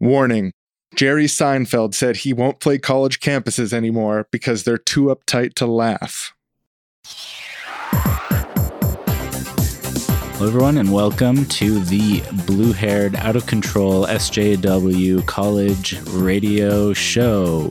Warning Jerry Seinfeld said he won't play college campuses anymore because they're too uptight to laugh. Hello, everyone, and welcome to the blue haired, out of control SJW college radio show.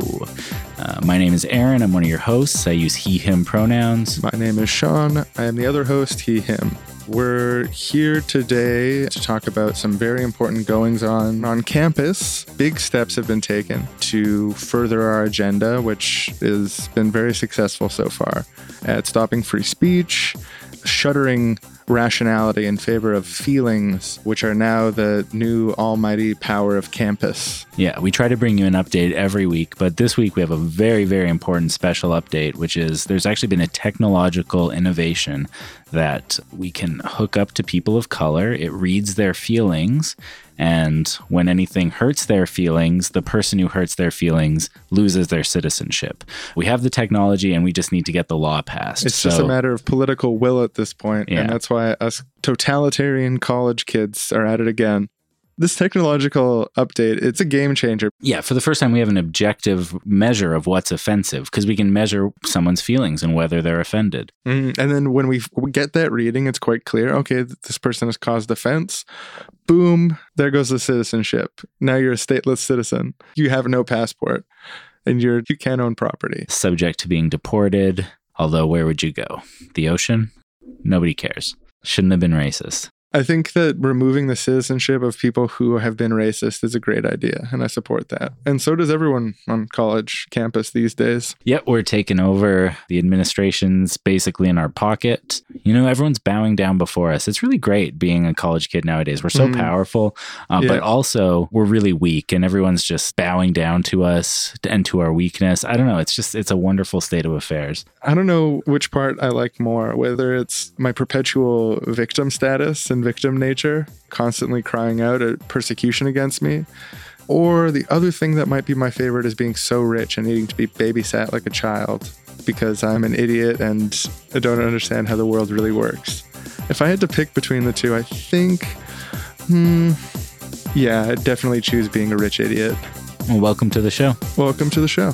Uh, my name is Aaron. I'm one of your hosts. I use he, him pronouns. My name is Sean. I am the other host, he, him. We're here today to talk about some very important goings on on campus. Big steps have been taken to further our agenda, which has been very successful so far at stopping free speech, shuttering rationality in favor of feelings, which are now the new almighty power of campus. Yeah, we try to bring you an update every week, but this week we have a very, very important special update, which is there's actually been a technological innovation that we can hook up to people of color. It reads their feelings and when anything hurts their feelings, the person who hurts their feelings loses their citizenship. We have the technology and we just need to get the law passed. It's so, just a matter of political will at this point, Yeah. And that's why us totalitarian college kids are at it again. This technological update, it's a game changer. yeah, for the first time, we have an objective measure of what's offensive because we can measure someone's feelings and whether they're offended. Mm, And then when we f- get that reading, it's quite clear okay, this person has caused offense. Boom, there goes the citizenship. Now you're a stateless citizen. You have no passport and you're you can't own property. Subject to being deported. Although, where would you go? The ocean? Nobody cares. Shouldn't have been racist. I think that removing the citizenship of people who have been racist is a great idea, and I support that. And so does everyone on college campus these days. Yet we're taking over. The administration's basically in our pocket. You know, everyone's bowing down before us. It's really great being a college kid nowadays. We're so Mhm. powerful, uh, Yeah. but also we're really weak, and everyone's just bowing down to us and to our weakness. I don't know. It's just it's a wonderful state of affairs. I don't know which part I like more, whether it's my perpetual victim status and victim nature, constantly crying out at persecution against me, or the other thing that might be my favorite is being so rich and needing to be babysat like a child because I'm an idiot and I don't understand how the world really works. If I had to pick between the two, I think, hmm, yeah, I'd definitely choose being a rich idiot. Well, welcome to the show. Welcome to the show.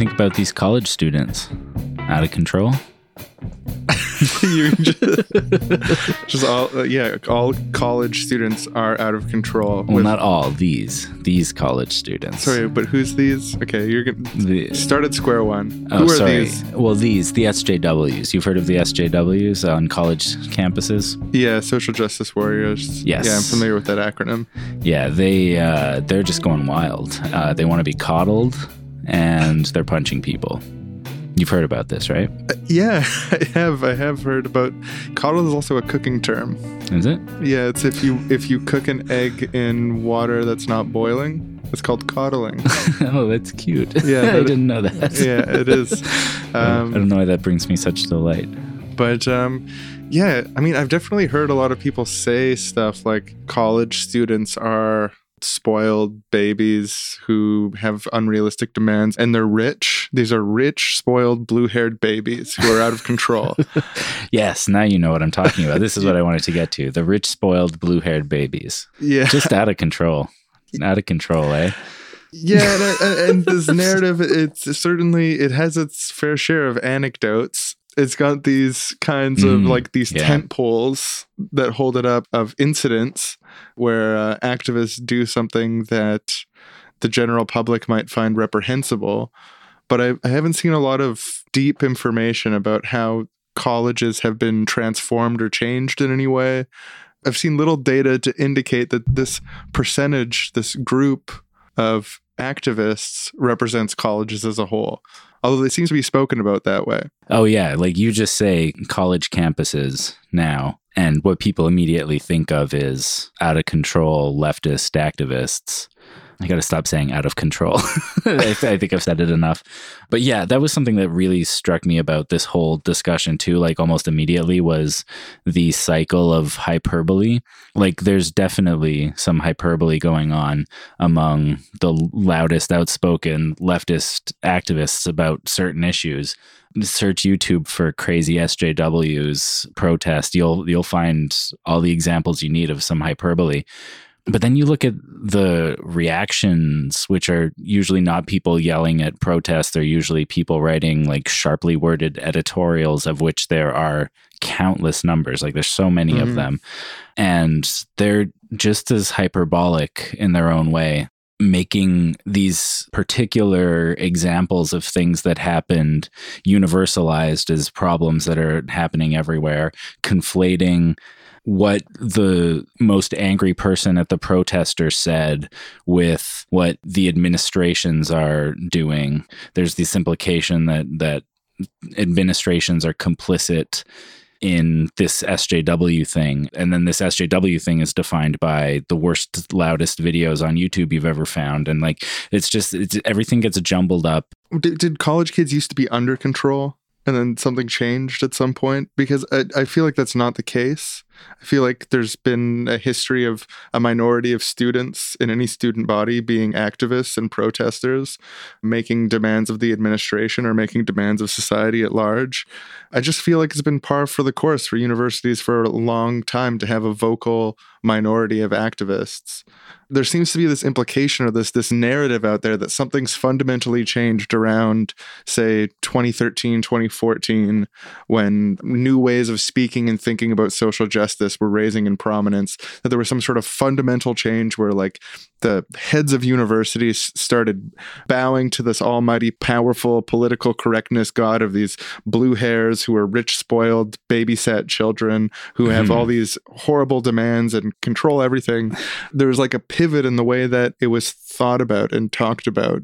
Think about these college students? Out of control? you just, just all uh, yeah all college students are out of control Well, with- not all. These these college students. sorry but who's these okay you're gonna The- start at square one Oh, who are sorry. these Well, these, the SJWs. You've heard of the SJWs on college campuses? yeah social justice warriors Yes. yeah i'm familiar with that acronym Yeah, they uh, they're just going wild. Uh, they want to be coddled, and they're punching people. You've heard about this, right? Uh, yeah i have i have heard about coddle is also a cooking term Is it? yeah it's if you if you cook an egg in water that's not boiling it's called coddling oh, that's cute. Yeah, I didn't know that. yeah it is I um, don't know why that brings me such delight. But um, yeah, I mean, I've definitely heard a lot of people say stuff like college students are spoiled babies who have unrealistic demands and they're rich. These are rich, spoiled, blue haired babies who are out of control. Yes, now you know what I'm talking about. This is what I wanted to get to. The rich, spoiled, blue-haired babies. yeah. Just out of control. Out of control, eh? yeah and, and this narrative it's certainly it has its fair share of anecdotes it's got these kinds of Mm, like these yeah. tent poles that hold it up of incidents where uh, activists do something that the general public might find reprehensible but I, I haven't seen a lot of deep information about how colleges have been transformed or changed in any way I've seen little data to indicate that this percentage, this group of activists represents colleges as a whole. Although it seems to be spoken about that way. Oh, yeah. Like you just say college campuses now, and what people immediately think of is out of control leftist activists. I got to stop saying out of control. I, th- I think I've said it enough. But yeah, that was something that really struck me about this whole discussion, too. Like almost immediately was the cycle of hyperbole. Like there's definitely some hyperbole going on among the loudest, outspoken leftist activists about certain issues search YouTube for crazy SJWs protest, you'll you'll find all the examples you need of some hyperbole. But then you look at the reactions, which are usually not people yelling at protests. They're usually people writing like sharply worded editorials, of which there are countless numbers. Like there's so many Mhm. of them. And they're just as hyperbolic in their own way, making these particular examples of things that happened universalized as problems that are happening everywhere, conflating what the most angry person at the protester said with what the administrations are doing. There's this implication that that administrations are complicit in this SJW thing. And then this SJW thing is defined by the worst, loudest videos on YouTube you've ever found. And like, it's just, it's, everything gets jumbled up. Did, did college kids used to be under control and then something changed at some point? Because I, I feel like that's not the case. I feel like there's been a history of a minority of students in any student body being activists and protesters, making demands of the administration or making demands of society at large. I just feel like it's been par for the course for universities for a long time to have a vocal minority of activists there seems to be this implication or this this narrative out there that something's fundamentally changed around say 2013 2014 when new ways of speaking and thinking about social justice were raising in prominence that there was some sort of fundamental change where like the heads of universities started bowing to this almighty powerful political correctness god of these blue hairs who are rich spoiled babysat children who have Mhm. all these horrible demands and control everything there's like a pivot in the way that it was thought about and talked about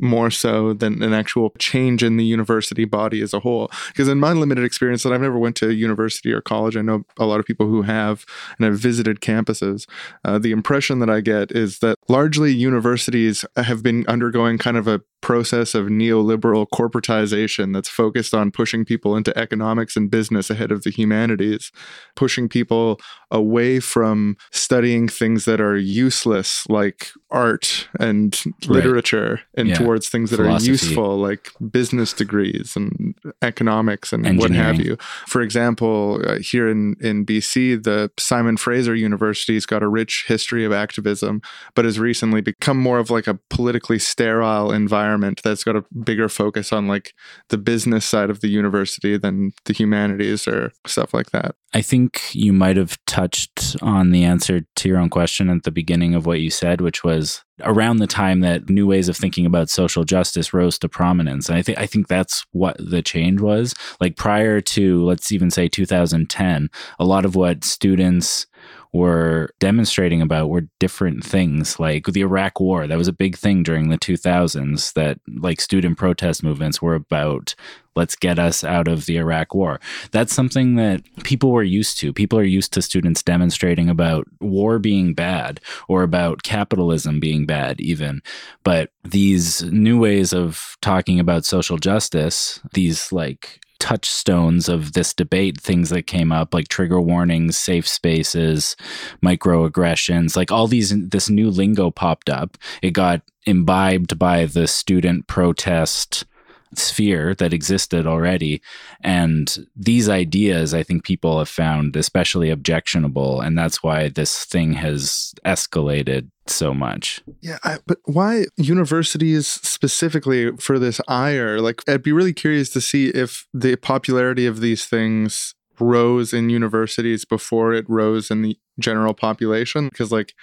more so than an actual change in the university body as a whole. Because in my limited experience that i've never went to university or college i know a lot of people who have and have visited campuses uh, the impression that i get is that largely universities have been undergoing kind of a process of neoliberal corporatization that's focused on pushing people into economics and business ahead of the humanities pushing people away from studying things that are useless like art and Right. literature and Yeah. towards things that Philosophy. are useful like business degrees and economics and what have you for example uh, here in in BC the Simon Fraser University's got a rich history of activism but has recently become more of like a politically sterile environment that's got a bigger focus on like the business side of the university than the humanities or stuff like that I think you might have touched on the answer to your own question at the beginning of what you said, which was around the time that new ways of thinking about social justice rose to prominence. And I think I think that's what the change was. Like prior to let's even say 2010, a lot of what students were demonstrating about were different things like the Iraq war that was a big thing during the 2000s that like student protest movements were about let's get us out of the Iraq war that's something that people were used to. People are used to students demonstrating about war being bad or about capitalism being bad, even. But these new ways of talking about social justice, these like touchstones of this debate, things that came up like trigger warnings, safe spaces, microaggressions, like all these, this new lingo popped up. It got imbibed by the student protest sphere that existed already. And these ideas, I think people have found especially objectionable. And that's why this thing has escalated so much. Yeah, I, but why universities specifically for this ire? Like, I'd be really curious to see if the popularity of these things rose in universities before it rose in the general population. Because, like,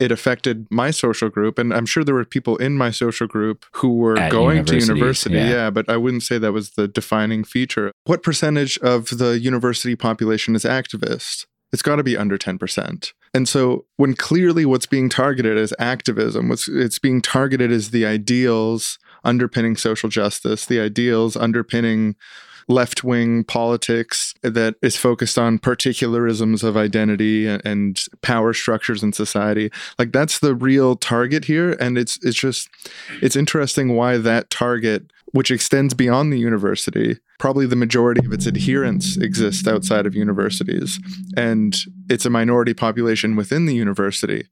it affected my social group, and I'm sure there were people in my social group who were At going to university. yeah. Yeah, but I wouldn't say that was the defining feature. What percentage of the university population is activist? It's got to be under 10%. And so when clearly what's being targeted is activism, what's it's being targeted is the ideals underpinning social justice, the ideals underpinning left wing politics that is focused on particularisms of identity and, power structures in society. Like that's the real target here. And it's it's just it's interesting why that target, which extends beyond the university, probably the majority of its adherents exist outside of universities. And it's a minority population within the university.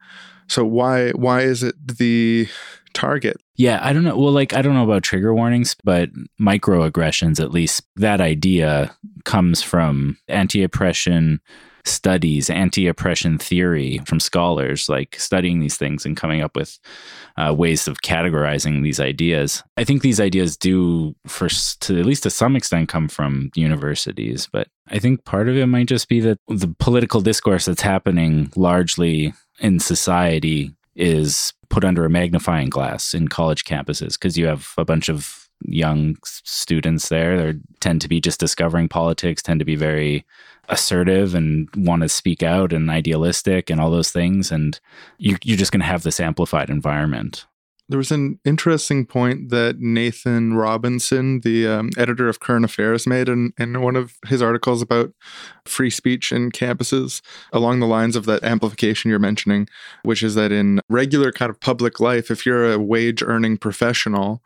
So why why is it the target? Yeah, I don't know. Well, like I don't know about trigger warnings, but microaggressions, at least that idea comes from anti-oppression studies, anti-oppression theory from scholars, like studying these things and coming up with uh, ways of categorizing these ideas. I think these ideas do, for to at least to some extent, come from universities, but I think part of it might just be that the political discourse that's happening largely in society is put under a magnifying glass in college campuses because you have a bunch of young students there. They tend to be just discovering politics tend to be very assertive and want to speak out and idealistic and all those things and you, you're just going to have this amplified environment There was an interesting point that Nathan Robinson, the um, editor of Current Affairs, made in, in one of his articles about free speech in campuses along the lines of that amplification you're mentioning, which is that in regular kind of public life, if you're a wage earning professional,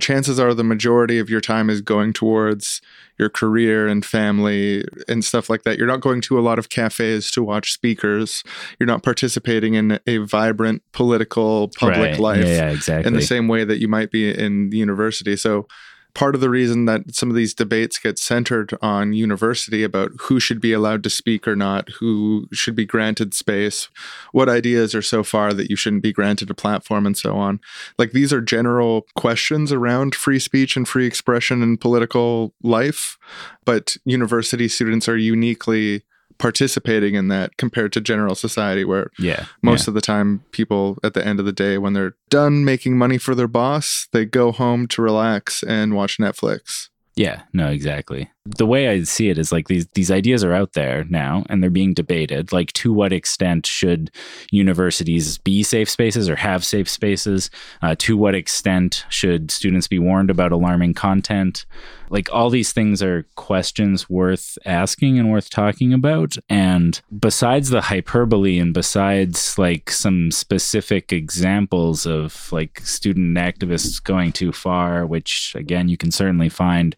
chances are the majority of your time is going towards your career and family and stuff like that. You're not going to a lot of cafes to watch speakers. You're not participating in a vibrant political public Right. life yeah, yeah exactly in the same way that you might be in the university. So part of the reason that some of these debates get centered on university about who should be allowed to speak or not, who should be granted space, what ideas are so far that you shouldn't be granted a platform and so on. Like these are general questions around free speech and free expression in political life, but university students are uniquely participating in that compared to general society where yeah most of the time people at the end of the day when they're done making money for their boss they go home to relax and watch netflix Yeah, no, exactly. The way I see it is like these these ideas are out there now and they're being debated. Like to what extent should universities be safe spaces or have safe spaces? Uh, to what extent should students be warned about alarming content? Like all these things are questions worth asking and worth talking about. And besides the hyperbole and besides like some specific examples of like student activists going too far, which again you can certainly find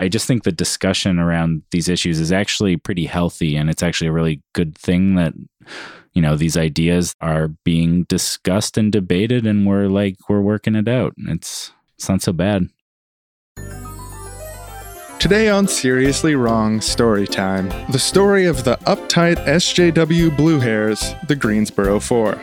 I just think the discussion around these issues is actually pretty healthy and it's actually a really good thing that you know these ideas are being discussed and debated and we're like we're working it out. It's it's not so bad. today on seriously wrong story time the story of the uptight sjw blue hairs the greensboro four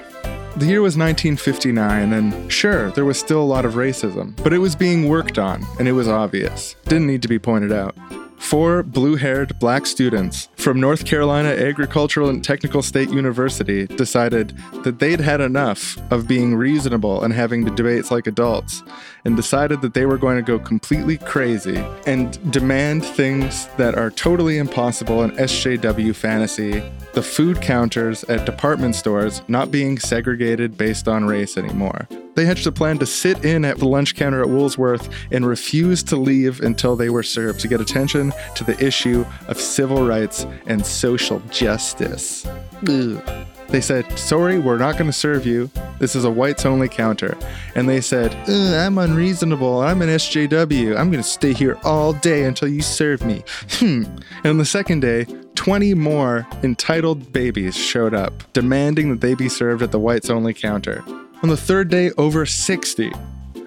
the year was 1959, and sure, there was still a lot of racism, but it was being worked on, and it was obvious. Didn't need to be pointed out. Four blue haired black students from North Carolina Agricultural and Technical State University decided that they'd had enough of being reasonable and having the debates like adults, and decided that they were going to go completely crazy and demand things that are totally impossible in SJW fantasy the food counters at department stores not being segregated based on race anymore. They hatched a plan to sit in at the lunch counter at Woolsworth and refuse to leave until they were served to get attention to the issue of civil rights and social justice. Ugh. They said, Sorry, we're not going to serve you. This is a whites only counter. And they said, I'm unreasonable. I'm an SJW. I'm going to stay here all day until you serve me. Hmm. And on the second day, 20 more entitled babies showed up, demanding that they be served at the whites only counter. On the third day, over 60.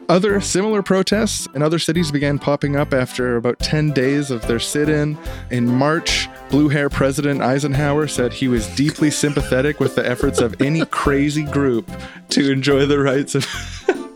Other similar protests in other cities began popping up after about 10 days of their sit in. In March, blue hair President Eisenhower said he was deeply sympathetic with the efforts of any crazy group to enjoy the rights of.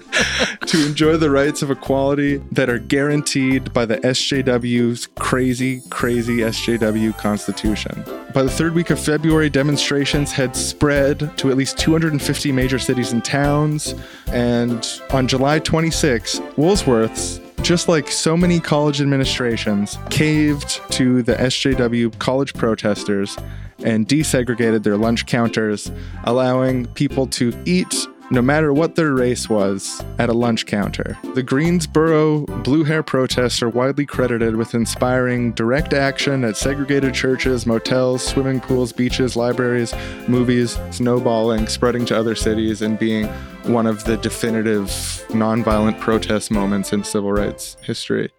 to enjoy the rights of equality that are guaranteed by the SJW's crazy, crazy SJW Constitution. By the third week of February, demonstrations had spread to at least 250 major cities and towns. And on July 26, Woolsworth's just like so many college administrations, caved to the SJW college protesters and desegregated their lunch counters, allowing people to eat no matter what their race was at a lunch counter. The Greensboro Blue Hair protests are widely credited with inspiring direct action at segregated churches, motels, swimming pools, beaches, libraries, movies, snowballing, spreading to other cities, and being one of the definitive nonviolent protest moments in civil rights history.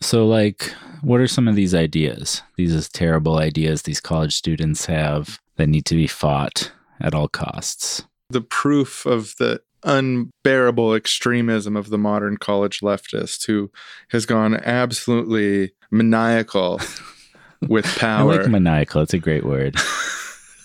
So, like, what are some of these ideas? These terrible ideas these college students have that need to be fought at all costs. The proof of the unbearable extremism of the modern college leftist who has gone absolutely maniacal with power. I like maniacal. It's a great word.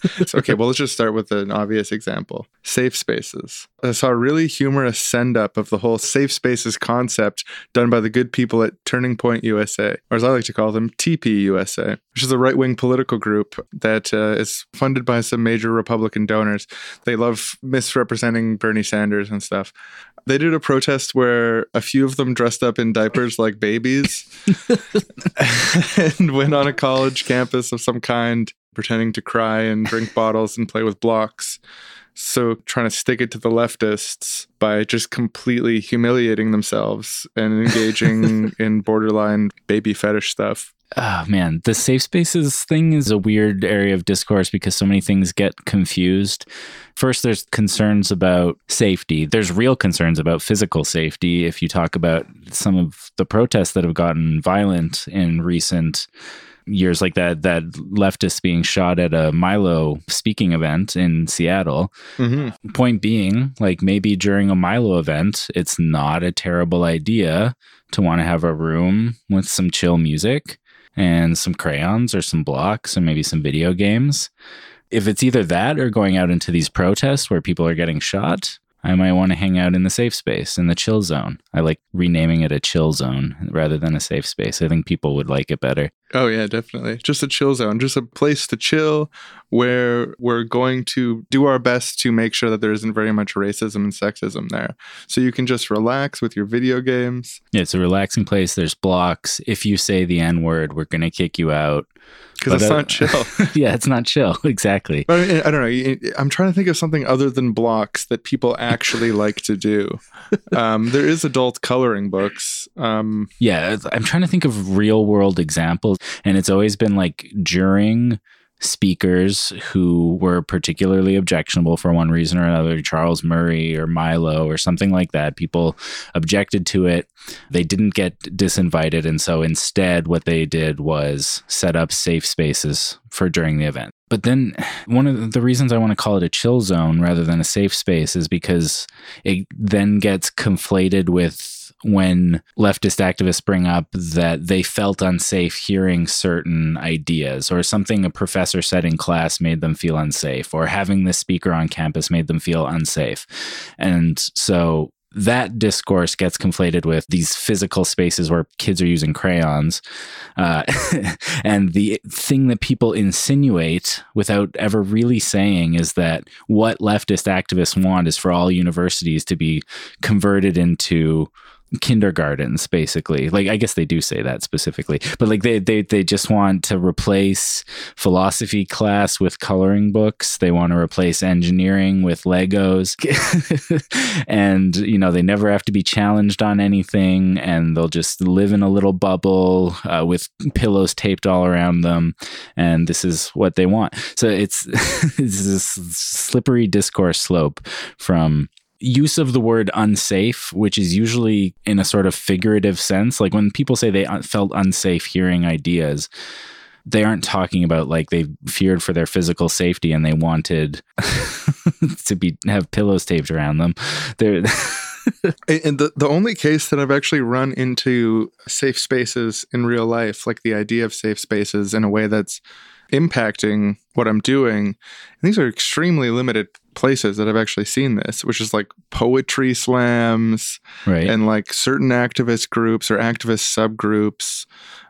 So, okay, well, let's just start with an obvious example safe spaces. I saw a really humorous send up of the whole safe spaces concept done by the good people at Turning Point USA, or as I like to call them, TP USA, which is a right wing political group that uh, is funded by some major Republican donors. They love misrepresenting Bernie Sanders and stuff. They did a protest where a few of them dressed up in diapers like babies and went on a college campus of some kind pretending to cry and drink bottles and play with blocks. So, trying to stick it to the leftists by just completely humiliating themselves and engaging in borderline baby fetish stuff. Oh man, the safe spaces thing is a weird area of discourse because so many things get confused. First, there's concerns about safety. There's real concerns about physical safety. If you talk about some of the protests that have gotten violent in recent years like that that leftist being shot at a Milo speaking event in Seattle. Mm-hmm. Point being, like maybe during a Milo event, it's not a terrible idea to want to have a room with some chill music and some crayons or some blocks and maybe some video games. If it's either that or going out into these protests where people are getting shot, I might want to hang out in the safe space, in the chill zone. I like renaming it a chill zone rather than a safe space. I think people would like it better. Oh, yeah, definitely. Just a chill zone, just a place to chill where we're going to do our best to make sure that there isn't very much racism and sexism there. So you can just relax with your video games. Yeah, it's a relaxing place. There's blocks. If you say the N word, we're going to kick you out. Because it's uh, not chill. yeah, it's not chill. Exactly. But I, I don't know. I'm trying to think of something other than blocks that people actually like to do. Um, there is adult coloring books. Um, Yeah, I'm trying to think of real world examples. And it's always been like during speakers who were particularly objectionable for one reason or another, Charles Murray or Milo or something like that. People objected to it. They didn't get disinvited. And so instead, what they did was set up safe spaces for during the event. But then one of the reasons I want to call it a chill zone rather than a safe space is because it then gets conflated with when leftist activists bring up that they felt unsafe hearing certain ideas or something a professor said in class made them feel unsafe or having the speaker on campus made them feel unsafe. And so that discourse gets conflated with these physical spaces where kids are using crayons. Uh, and the thing that people insinuate without ever really saying is that what leftist activists want is for all universities to be converted into kindergartens basically. Like i guess they do say that specifically but like they they they just want to replace philosophy class with coloring books. They want to replace engineering with legos. And you know they never have to be challenged on anything and they'll just live in a little bubble uh, with pillows taped all around them and this is what they want. So it's it's this slippery discourse slope from use of the word unsafe, which is usually in a sort of figurative sense. Like when people say they felt unsafe hearing ideas, they aren't talking about like they feared for their physical safety and they wanted to be have pillows taped around them. They're and the, the only case that I've actually run into safe spaces in real life, like the idea of safe spaces in a way that's impacting what I'm doing, and these are extremely limited places that I've actually seen this, which is like poetry slams right. and like certain activist groups or activist subgroups.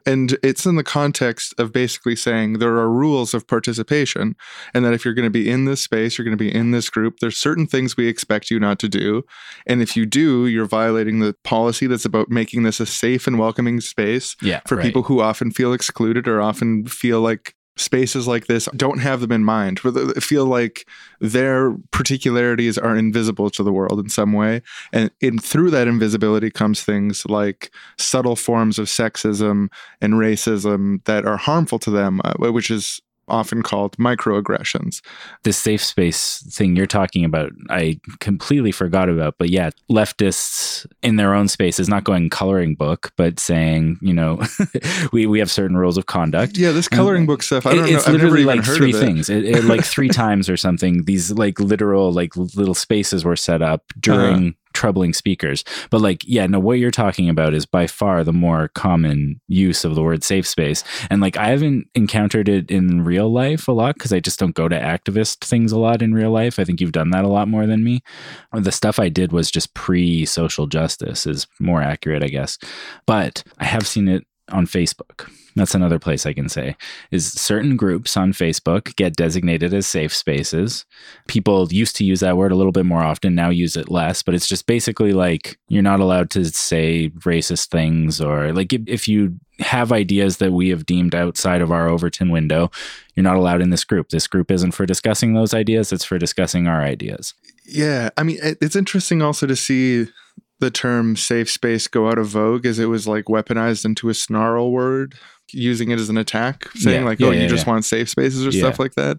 And it's in the context of basically saying there are rules of participation, and that if you're going to be in this space, you're going to be in this group, there's certain things we expect you not to do. And if you do, you're violating the policy that's about making this a safe and welcoming space yeah. for right. people who often feel excluded or often feel like spaces like this don't have them in mind, they feel like their particularities are invisible to the world in some way. And in, through that invisibility comes things like subtle forms of sexism and racism that are harmful to them, uh, which is often called microaggressions. This safe space thing you're talking about, I completely forgot about. But yeah, leftists in their own space is not going coloring book, but saying, you know, we, we have certain rules of conduct. Yeah, this coloring book stuff, I don't It- know. it's I've literally like three things it, it- like three times or something these like literal like little spaces were set up during Uh-huh. Troubling speakers. But like yeah no what you're talking about is by far the more common use of the word safe space. And like i haven't encountered it in real life a lot because i just don't go to activist things a lot in real life. I think you've done that a lot more than me. The stuff i did was just pre social justice is more accurate i guess. But i have seen it on facebook that's another place I can say is certain groups on Facebook get designated as safe spaces. People used to use that word a little bit more often, now use it less, but it's just basically like you're not allowed to say racist things or like if, if you have ideas that we have deemed outside of our Overton window, you're not allowed in this group. This group isn't for discussing those ideas, it's for discussing our ideas. Yeah, I mean, it's interesting also to see the term safe space go out of vogue as it was like weaponized into a snarl word, using it as an attack, saying Yeah, like, yeah, oh, yeah, you just want safe spaces or stuff like that.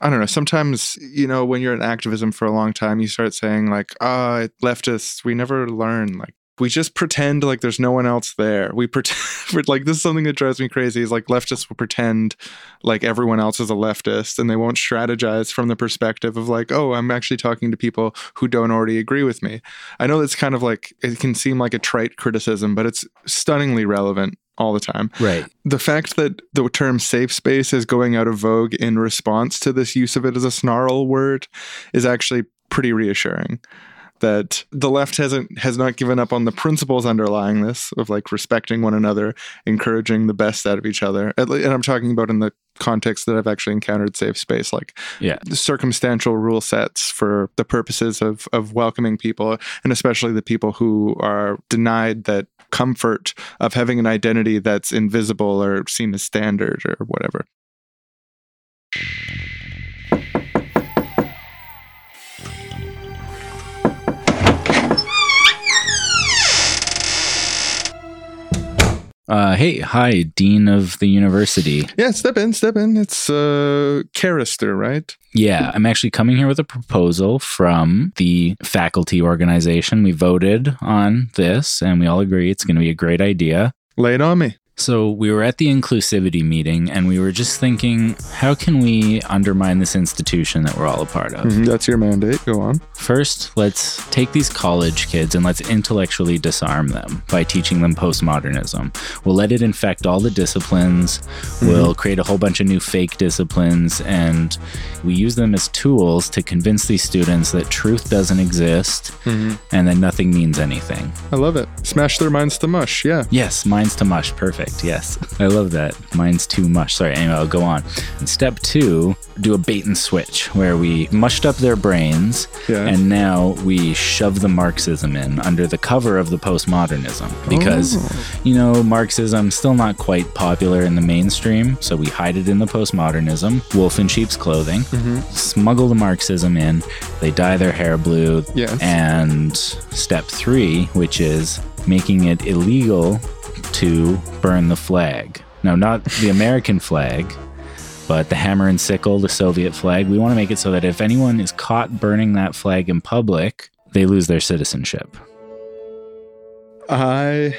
I don't know. Sometimes, you know, when you're in activism for a long time, you start saying like, ah, leftists, we never learn. Like, we just pretend like there's no one else there. We pretend like this is something that drives me crazy. Is like leftists will pretend like everyone else is a leftist, and they won't strategize from the perspective of like, oh, I'm actually talking to people who don't already agree with me. I know that's kind of like it can seem like a trite criticism, but it's stunningly relevant all the time. Right. The fact that the term safe space is going out of vogue in response to this use of it as a snarl word is actually pretty reassuring. That the left hasn't has not given up on the principles underlying this of like respecting one another, encouraging the best out of each other. At le- And I'm talking about in the context that I've actually encountered safe space, like Yeah. circumstantial rule sets for the purposes of of welcoming people, and especially the people who are denied that comfort of having an identity that's invisible or seen as standard or whatever. Uh, hey, hi, Dean of the university. Yeah, step in, step in. It's uh Carister, right? Yeah, I'm actually coming here with a proposal from the faculty organization. We voted on this and we all agree it's going to be a great idea. Lay it on me. So, we were at the inclusivity meeting and we were just thinking, how can we undermine this institution that we're all a part of? Mhm, That's your mandate. Go on. First, let's take these college kids and let's intellectually disarm them by teaching them postmodernism. We'll let it infect all the disciplines. We'll create a whole bunch of new fake disciplines, and we use them as tools to convince these students that truth doesn't exist and that nothing means anything. I love it. Smash their minds to mush. Yeah. Yes, minds to mush. Perfect. Yes. I love that. Mine's too much. Sorry. Anyway, I'll go on. Step two, do a bait and switch where we mushed up their brains Yeah. and now we shove the Marxism in under the cover of the postmodernism oh. because, you know, Marxism still not quite popular in the mainstream. So we hide it in the postmodernism, wolf in sheep's clothing, mm-hmm. smuggle the Marxism in. They dye their hair blue. Yes. And step three, which is making it illegal to burn the flag. No, not the American flag, but the hammer and sickle, the Soviet flag. We want to make it so that if anyone is caught burning that flag in public, they lose their citizenship. I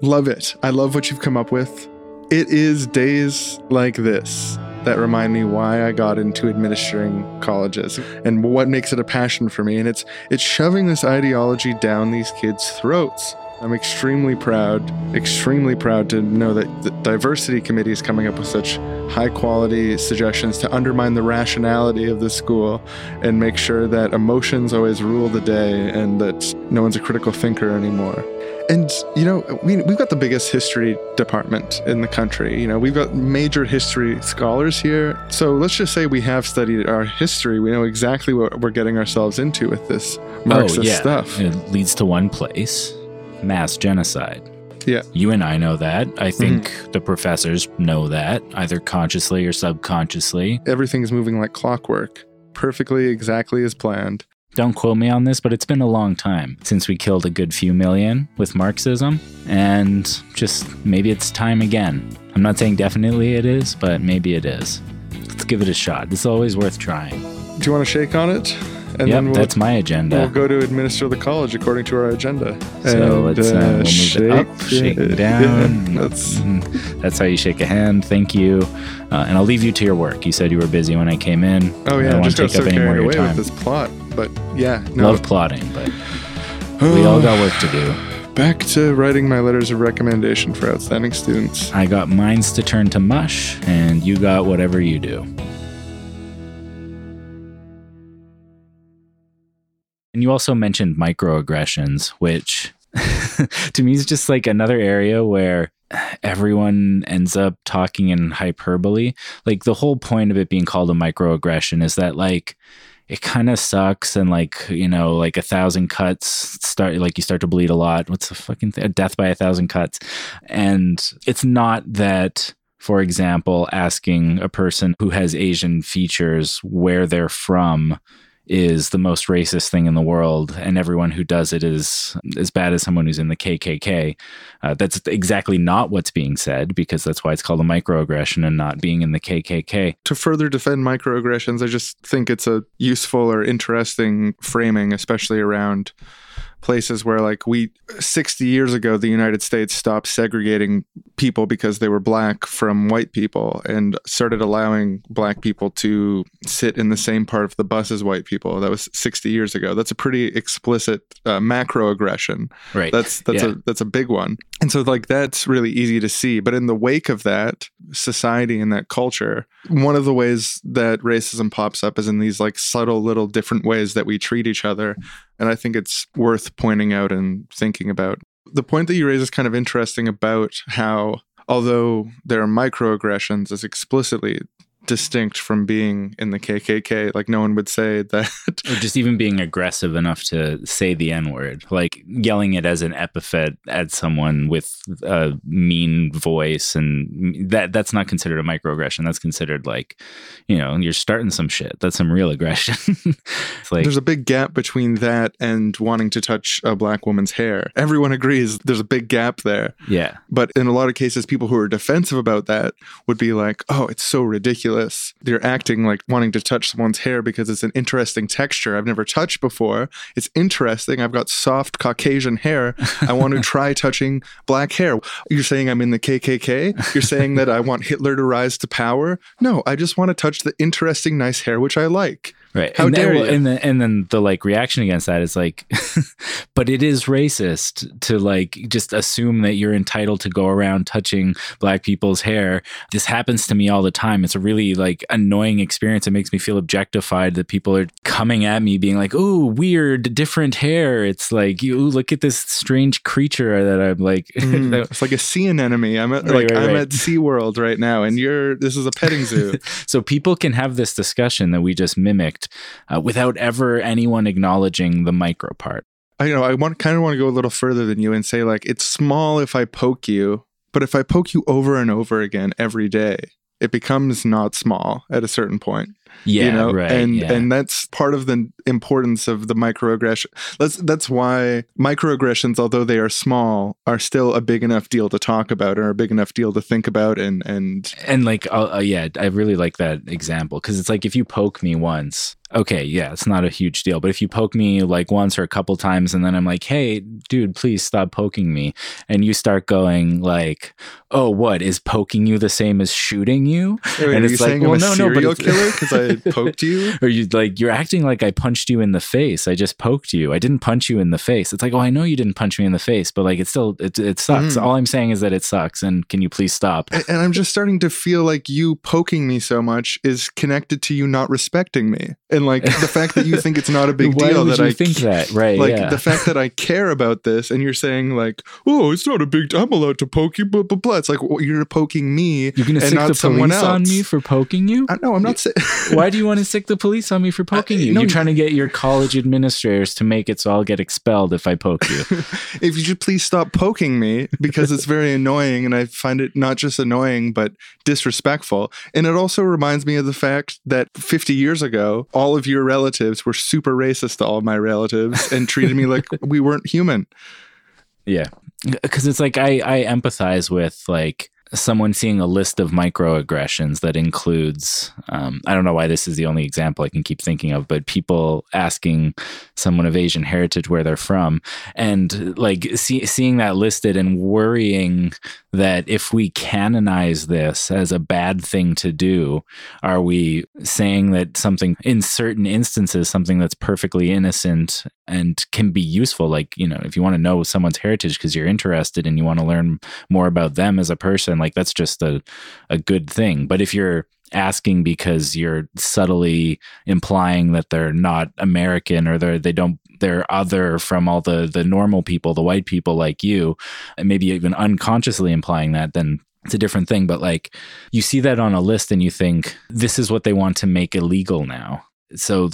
love it. I love what you've come up with. It is days like this that remind me why I got into administering colleges and what makes it a passion for me. And it's it's shoving this ideology down these kids' throats. I'm extremely proud, extremely proud to know that the diversity committee is coming up with such high quality suggestions to undermine the rationality of the school and make sure that emotions always rule the day and that no one's a critical thinker anymore. And you know, we we've got the biggest history department in the country. You know, we've got major history scholars here. So let's just say we have studied our history. We know exactly what we're getting ourselves into with this Marxist oh, stuff. It leads to one place mass genocide. Yeah. You and I know that. I mm-hmm. think the professors know that, either consciously or subconsciously. Everything's moving like clockwork, perfectly exactly as planned. Don't quote me on this, but it's been a long time since we killed a good few million with Marxism. And just maybe it's time again. I'm not saying definitely it is, but maybe it is. Let's give it a shot. It's always worth trying. Do you want to shake on it? And yep, we'll, that's my agenda. we'll go to administer the college according to our agenda. So And, let's uh, we'll move it up, shake it down. That's Mm, That's how you shake a hand. Thank you. Uh, and I'll leave you to your work. You said you were busy when I came in. oh I yeah, don't I want to take so up any more of your away time. with this plot. But yeah, no. Love plotting, but we all got work to do. Back to writing my letters of recommendation for outstanding students. I got mines to turn to mush, and you got whatever you do. And you also mentioned microaggressions, which to me is just like another area where everyone ends up talking in hyperbole. Like the whole point of it being called a microaggression is that like it kind of sucks and like you know like a thousand cuts start like you start to bleed a lot what's the fucking th- death by a thousand cuts and it's not that for example asking a person who has asian features where they're from is the most racist thing in the world and everyone who does it is as bad as someone who's in the kkk uh, that's exactly not what's being said because that's why it's called a microaggression and not being in the kkk To further defend microaggressions, I just think it's a useful or interesting framing, especially around places where like we 60 years ago the United States stopped segregating people because they were black from white people and started allowing black people to sit in the same part of the bus as white people. That was 60 years ago. That's a pretty explicit uh, macroaggression. right That's that's Yeah. a that's a big one. And so like that's really easy to see. But in the wake of that society and that culture, one of the ways that racism pops up is in these like subtle little different ways that we treat each other. And I think it's worth pointing out and thinking about. The point that you raise is kind of interesting about how although there are microaggressions as explicitly distinct from being in the KKK, like no one would say that or just even being aggressive enough to say the N word, like yelling it as an epithet at someone with a mean voice, and that that's not considered a microaggression. That's considered like, you know, you're starting some shit. That's some real aggression. like there's a big gap between that and wanting to touch a black woman's hair. Everyone agrees there's a big gap there. yeah, But in a lot of cases, people who are defensive about that would be like, oh, it's so ridiculous. They're acting like wanting to touch someone's hair because it's an interesting texture I've never touched before. It's interesting. I've got soft Caucasian hair. I want to try touching black hair. You're saying I'm in the KKK? You're saying that I want Hitler to rise to power? No, I just want to touch the interesting, nice hair, which I like. Right. How and then, dare well, you. And then and then the like reaction against that is like, but it is racist to like just assume that you're entitled to go around touching black people's hair. This happens to me all the time. It's a really like annoying experience. It makes me feel objectified that people are coming at me being like, "Oh, weird, different hair." It's like, "You look at this strange creature that I'm like." Mm, it's like a sea anemone. I'm at Right, like right, I'm right. at SeaWorld right now, and you're this is a petting zoo. so people can have this discussion that we just uh, without ever anyone acknowledging the micro part. I you know I want kind of want to go a little further than you and say like it's small if I poke you, but if I poke you over and over again every day, it becomes not small at a certain point. Yeah, you know, right. and yeah. and that's part of the importance of the microaggression. That's that's why microaggressions, although they are small, are still a big enough deal to talk about or a big enough deal to think about and and and like uh, uh, yeah i really like that example because it's like if you poke me once okay yeah it's not a huge deal but if you poke me like once or a couple times and then i'm like hey dude please stop poking me and you start going like oh what is poking you the same as shooting you Wait, and are you it's like, saying well, I'm a no, no, but killer because I poked you? or you like you're acting like I punched you in the face. I just poked you. I didn't punch you in the face. It's like, oh, I know you didn't punch me in the face, but like it still it, it sucks. Mm. All I'm saying is that it sucks. And can you please stop? And- And I'm just starting to feel like you poking me so much is connected to you not respecting me, and like the fact that you think it's not a big Why deal that you I think that? Right? like yeah. the fact that I care about this, and you're saying like, oh, it's not a big. I'm allowed to poke you, blah blah blah. It's like well, you're poking me You're gonna sic not the police on me for poking you? I, no, I'm not saying. Why do you want to sic the police on me for poking you? no, You're trying to get your college administrators to make it so I'll get expelled if I poke you. if you should please stop poking me because it's very annoying and I find it not just annoying but disrespectful. And it also reminds me of the fact that 50 years ago, all of your relatives were super racist to all of my relatives and treated me like we weren't human. Yeah. Because it's like I, I empathize with like someone seeing a list of microaggressions that includes um, I don't know why this is the only example I can keep thinking of, but people asking someone of Asian heritage where they're from and like see, seeing that listed and worrying that if we canonize this as a bad thing to do, are we saying that something in certain instances, something that's perfectly innocent and can be useful? Like, you know, if you want to know someone's heritage because you're interested and you want to learn more about them as a person, like that's just a, a good thing. But if you're asking because you're subtly implying that they're not American or they're they don't they're other from all the the normal people, the white people like you, and maybe even unconsciously implying that, then it's a different thing. But like you see that on a list and you think this is what they want to make illegal now. So,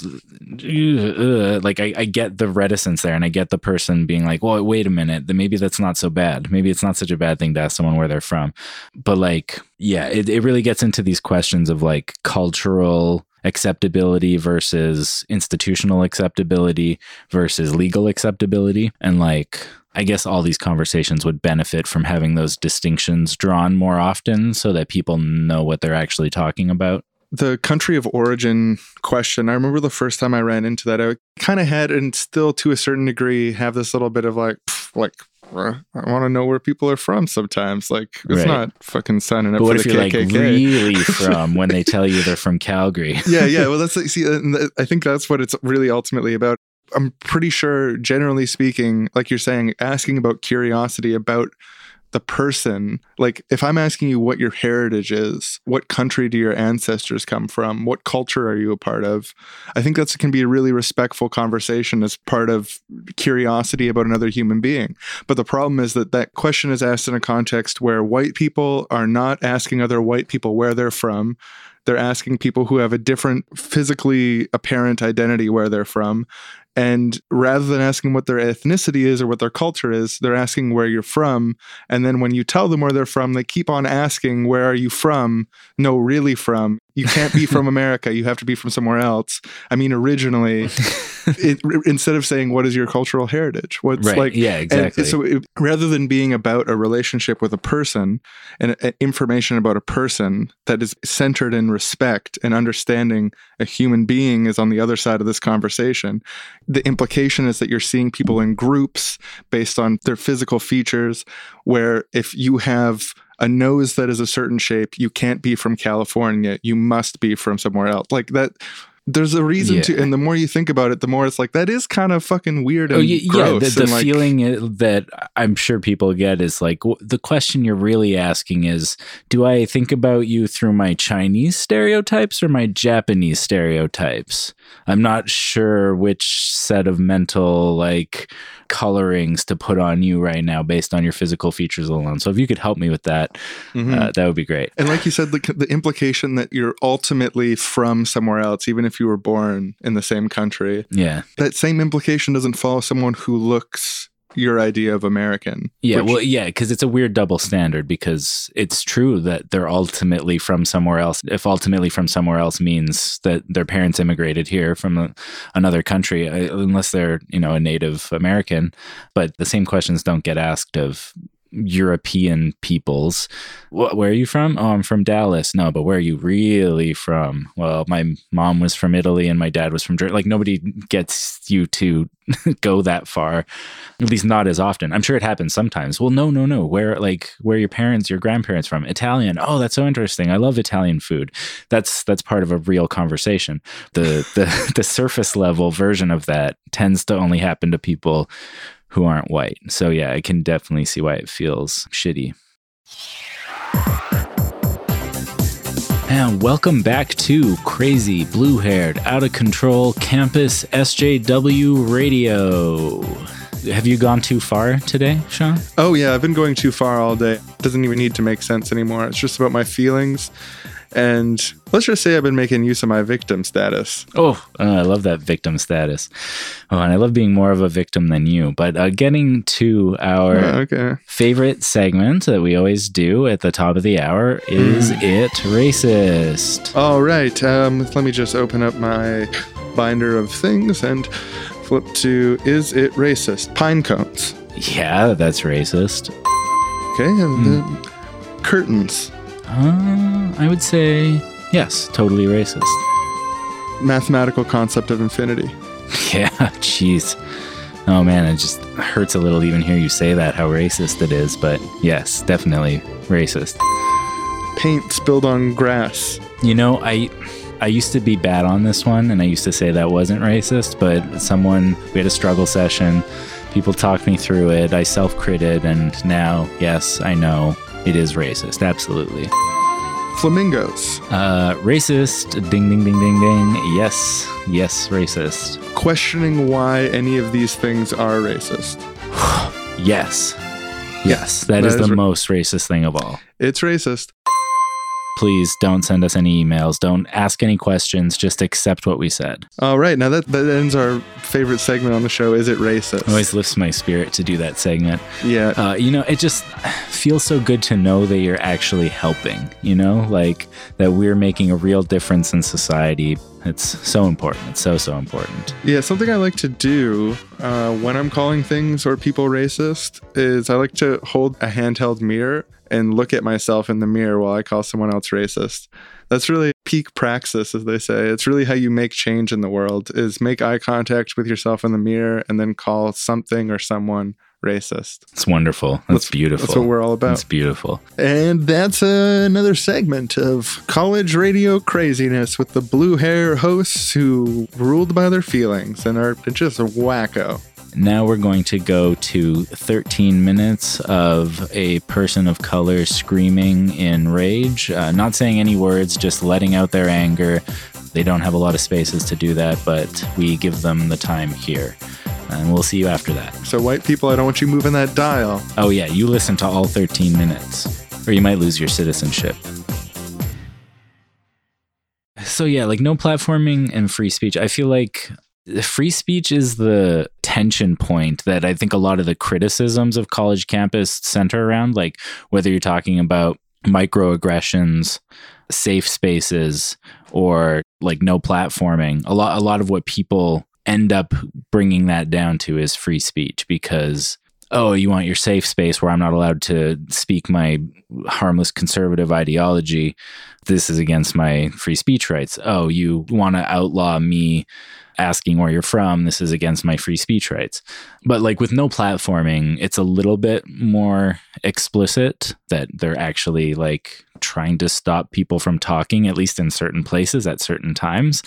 uh, like, I, I get the reticence there, and I get the person being like, "Well, wait a minute, then maybe that's not so bad. Maybe it's not such a bad thing to ask someone where they're from." But like, yeah, it, it really gets into these questions of like cultural acceptability versus institutional acceptability versus legal acceptability, and like, I guess all these conversations would benefit from having those distinctions drawn more often, so that people know what they're actually talking about. The country of origin question, I remember the first time I ran into that, I kind of had, and still to a certain degree, have this little bit of like, pff, like, I want to know where people are from sometimes. Like, it's Right. not fucking signing up But for what the if you're KKK. like really from when they tell you they're from Calgary? yeah, yeah. Well, that's like, see, and I think that's what it's really ultimately about. I'm pretty sure, generally speaking, like you're saying, asking about curiosity about the person. Like, if I'm asking you what your heritage is, what country do your ancestors come from, what culture are you a part of? I think that's can be a really respectful conversation as part of curiosity about another human being. But the problem is that that question is asked in a context where white people are not asking other white people where they're from. They're asking people who have a different physically apparent identity where they're from. And rather than asking what their ethnicity is or what their culture is, they're asking where you're from. And then when you tell them where they're from, they keep on asking, Where are you from? No, really from. You can't be from America. You have to be from somewhere else. I mean, originally, it, instead of saying, What is your cultural heritage? What's Right. like, yeah, exactly. so it, rather than being about a relationship with a person and uh, information about a person that is centered in respect and understanding a human being is on the other side of this conversation, the implication is that you're seeing people in groups based on their physical features, where if you have a nose that is a certain shape, you can't be from California. You must be from somewhere else. Like that. There's a reason Yeah. to, and the more you think about it, the more it's like that is kind of fucking weird and Oh yeah, yeah. The, the like, feeling that I'm sure people get is like w- the question you're really asking is: Do I think about you through my Chinese stereotypes or my Japanese stereotypes? I'm not sure which set of mental like colorings to put on you right now based on your physical features alone. So if you could help me with that, Mhm. uh, that would be great. And like you said, the, the implication that you're ultimately from somewhere else, even if you were born in the same country, Yeah. that same implication doesn't follow someone who looks your idea of American. Yeah, which- well, yeah, because it's a weird double standard because it's true that they're ultimately from somewhere else. If ultimately from somewhere else means that their parents immigrated here from a, another country, uh, unless they're, you know, a Native American. But the same questions don't get asked of European peoples. Wh- Where are you from? Oh, I'm from Dallas. No, but where are you really from? Well, my mom was from Italy and my dad was from Germany. Like nobody gets you to go that far, at least not as often. I'm sure it happens sometimes. Well, no, no, no. Where like where are your parents, your grandparents from? Italian. Oh, that's so interesting. I love Italian food. That's that's part of a real conversation. The the the surface level version of that tends to only happen to people who aren't white. So yeah, I can definitely see why it feels shitty. And welcome back to Crazy Blue Haired Out of Control Campus SJW Radio. Have you gone too far today, Sean? Oh, yeah, I've been going too far all day. doesn't even need to make sense anymore. It's just about my feelings. And let's just say I've been making use of my victim status. Oh, uh, I love that victim status. Oh, and I love being more of a victim than you. But uh, getting to our Uh, okay. favorite segment that we always do at the top of the hour is it racist? All right. Um, let me just open up my binder of things and flip to Is It Racist? Pine cones. Yeah, that's racist. Okay. And then curtains. Uh, I would say yes, totally racist. Mathematical concept of infinity. Yeah, jeez. Oh man, it just hurts a little to even hear you say that, how racist it is. But yes, definitely racist. Paint spilled on grass. You know, I I used to be bad on this one, and I used to say that wasn't racist. But someone we had a struggle session. People talked me through it. I self-critted, and now, yes, I know it is racist. Absolutely. Flamingos. Uh, racist. Ding, ding, ding, ding, ding. Yes, yes, racist. Questioning why any of these things are racist. Yes. Yes, that That is, is the ra- most racist thing of all. It's racist. Please don't send us any emails. Don't ask any questions. Just accept what we said. All right. Now that, that ends our favorite segment on the show. Is it racist? Always lifts my spirit to do that segment. yeah. Uh, you know, it just feels so good to know that you're actually helping, you know, like that we're making a real difference in society. It's so important. It's so, so important. Yeah, something I like to do uh, when I'm calling things or people racist is I like to hold a handheld mirror and look at myself in the mirror while I call someone else racist. That's really peak praxis, as they say. It's really how you make change in the world is make eye contact with yourself in the mirror and then call something or someone racist. It's wonderful. That's, beautiful. That's what we're all about. That's beautiful. And that's uh, another segment of college radio craziness with the blue hair hosts who ruled by their feelings and are just wacko. Now we're going to go to 13 minutes of a person of color screaming in rage, uh, not saying any words, just letting out their anger. They don't have a lot of spaces to do that, but we give them the time here. And we'll see you after that. So, white people, I don't want you moving that dial. Oh, yeah, you listen to all 13 minutes, or you might lose your citizenship. So, yeah, like no platforming and free speech. I feel like free speech is the tension point that I think a lot of the criticisms of college campus center around, like whether you're talking about microaggressions, safe spaces, or like no platforming. A lot, a lot of what people end up bringing that down to is free speech because oh, you want your safe space where I'm not allowed to speak my harmless conservative ideology. This is against my free speech rights. Oh, you want to outlaw me asking where you're from. This is against my free speech rights. But like with no platforming, it's a little bit more explicit that they're actually like trying to stop people from talking, at least in certain places at certain times.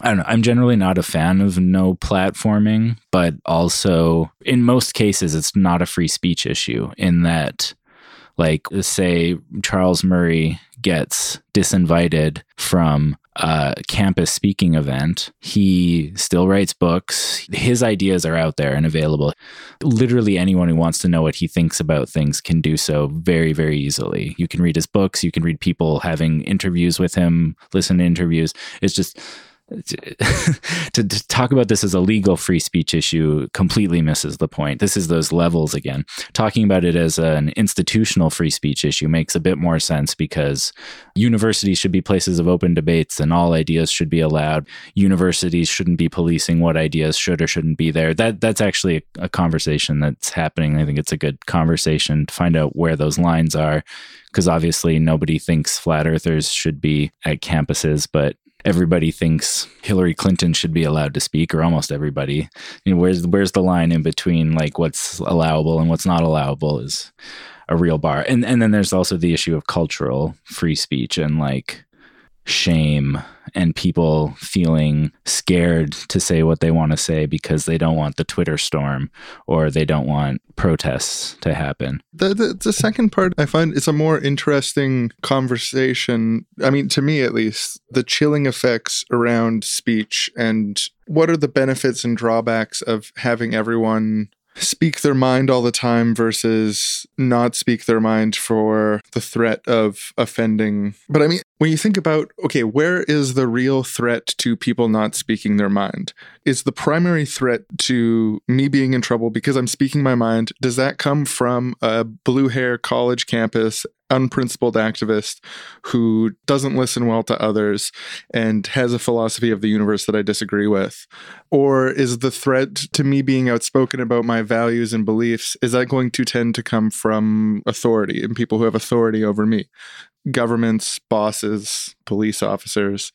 I don't know. I'm generally not a fan of no platforming, but also in most cases, it's not a free speech issue in that, like, say, Charles Murray gets disinvited from a campus speaking event. He still writes books. His ideas are out there and available. Literally anyone who wants to know what he thinks about things can do so very, very easily. You can read his books, you can read people having interviews with him, listen to interviews. It's just to, to, talk about this as a legal free speech issue completely misses the point. This is those levels again. Talking about it as an institutional free speech issue makes a bit more sense because universities should be places of open debates and all ideas should be allowed. Universities shouldn't be policing what ideas should or shouldn't be there. That that's actually a, a conversation that's happening. I think it's a good conversation to find out where those lines are because obviously nobody thinks flat earthers should be at campuses, but everybody thinks Hillary Clinton should be allowed to speak, or almost everybody. You know, where's where's the line in between like what's allowable and what's not allowable is a real bar. And and then there's also the issue of cultural free speech and like shame and people feeling scared to say what they want to say because they don't want the Twitter storm or they don't want protests to happen. The, the, the second part I find is a more interesting conversation. I mean, to me at least, the chilling effects around speech and what are the benefits and drawbacks of having everyone speak their mind all the time versus not speak their mind for the threat of offending. But I mean, when you think about, okay, where is the real threat to people not speaking their mind? Is the primary threat to me being in trouble because I'm speaking my mind? Does that come from a blue hair college campus unprincipled activist who doesn't listen well to others and has a philosophy of the universe that I disagree with? Or is the threat to me being outspoken about my values and beliefs, is that going to tend to come from authority and people who have authority over me? Governments, bosses, police officers.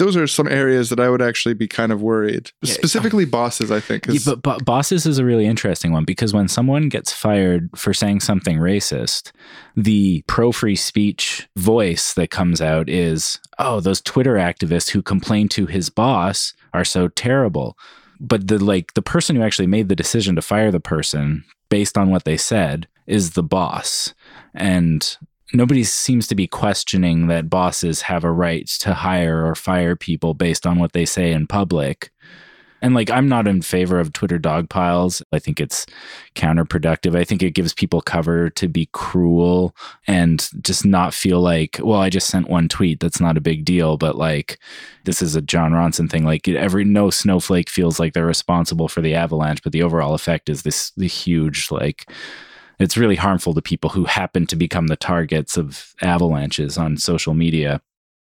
Those are some areas that I would actually be kind of worried. Specifically, bosses, I think. Yeah, but, but bosses is a really interesting one because when someone gets fired for saying something racist, the pro free speech voice that comes out is, oh, those Twitter activists who complain to his boss are so terrible. But the like the person who actually made the decision to fire the person based on what they said is the boss. And nobody seems to be questioning that bosses have a right to hire or fire people based on what they say in public. And like, I'm not in favor of Twitter dog piles. I think it's counterproductive. I think it gives people cover to be cruel and just not feel like, well, I just sent one tweet. That's not a big deal. But like, this is a Jon Ronson thing. Like, every no snowflake feels like they're responsible for the avalanche, but the overall effect is this the huge like it's really harmful to people who happen to become the targets of avalanches on social media.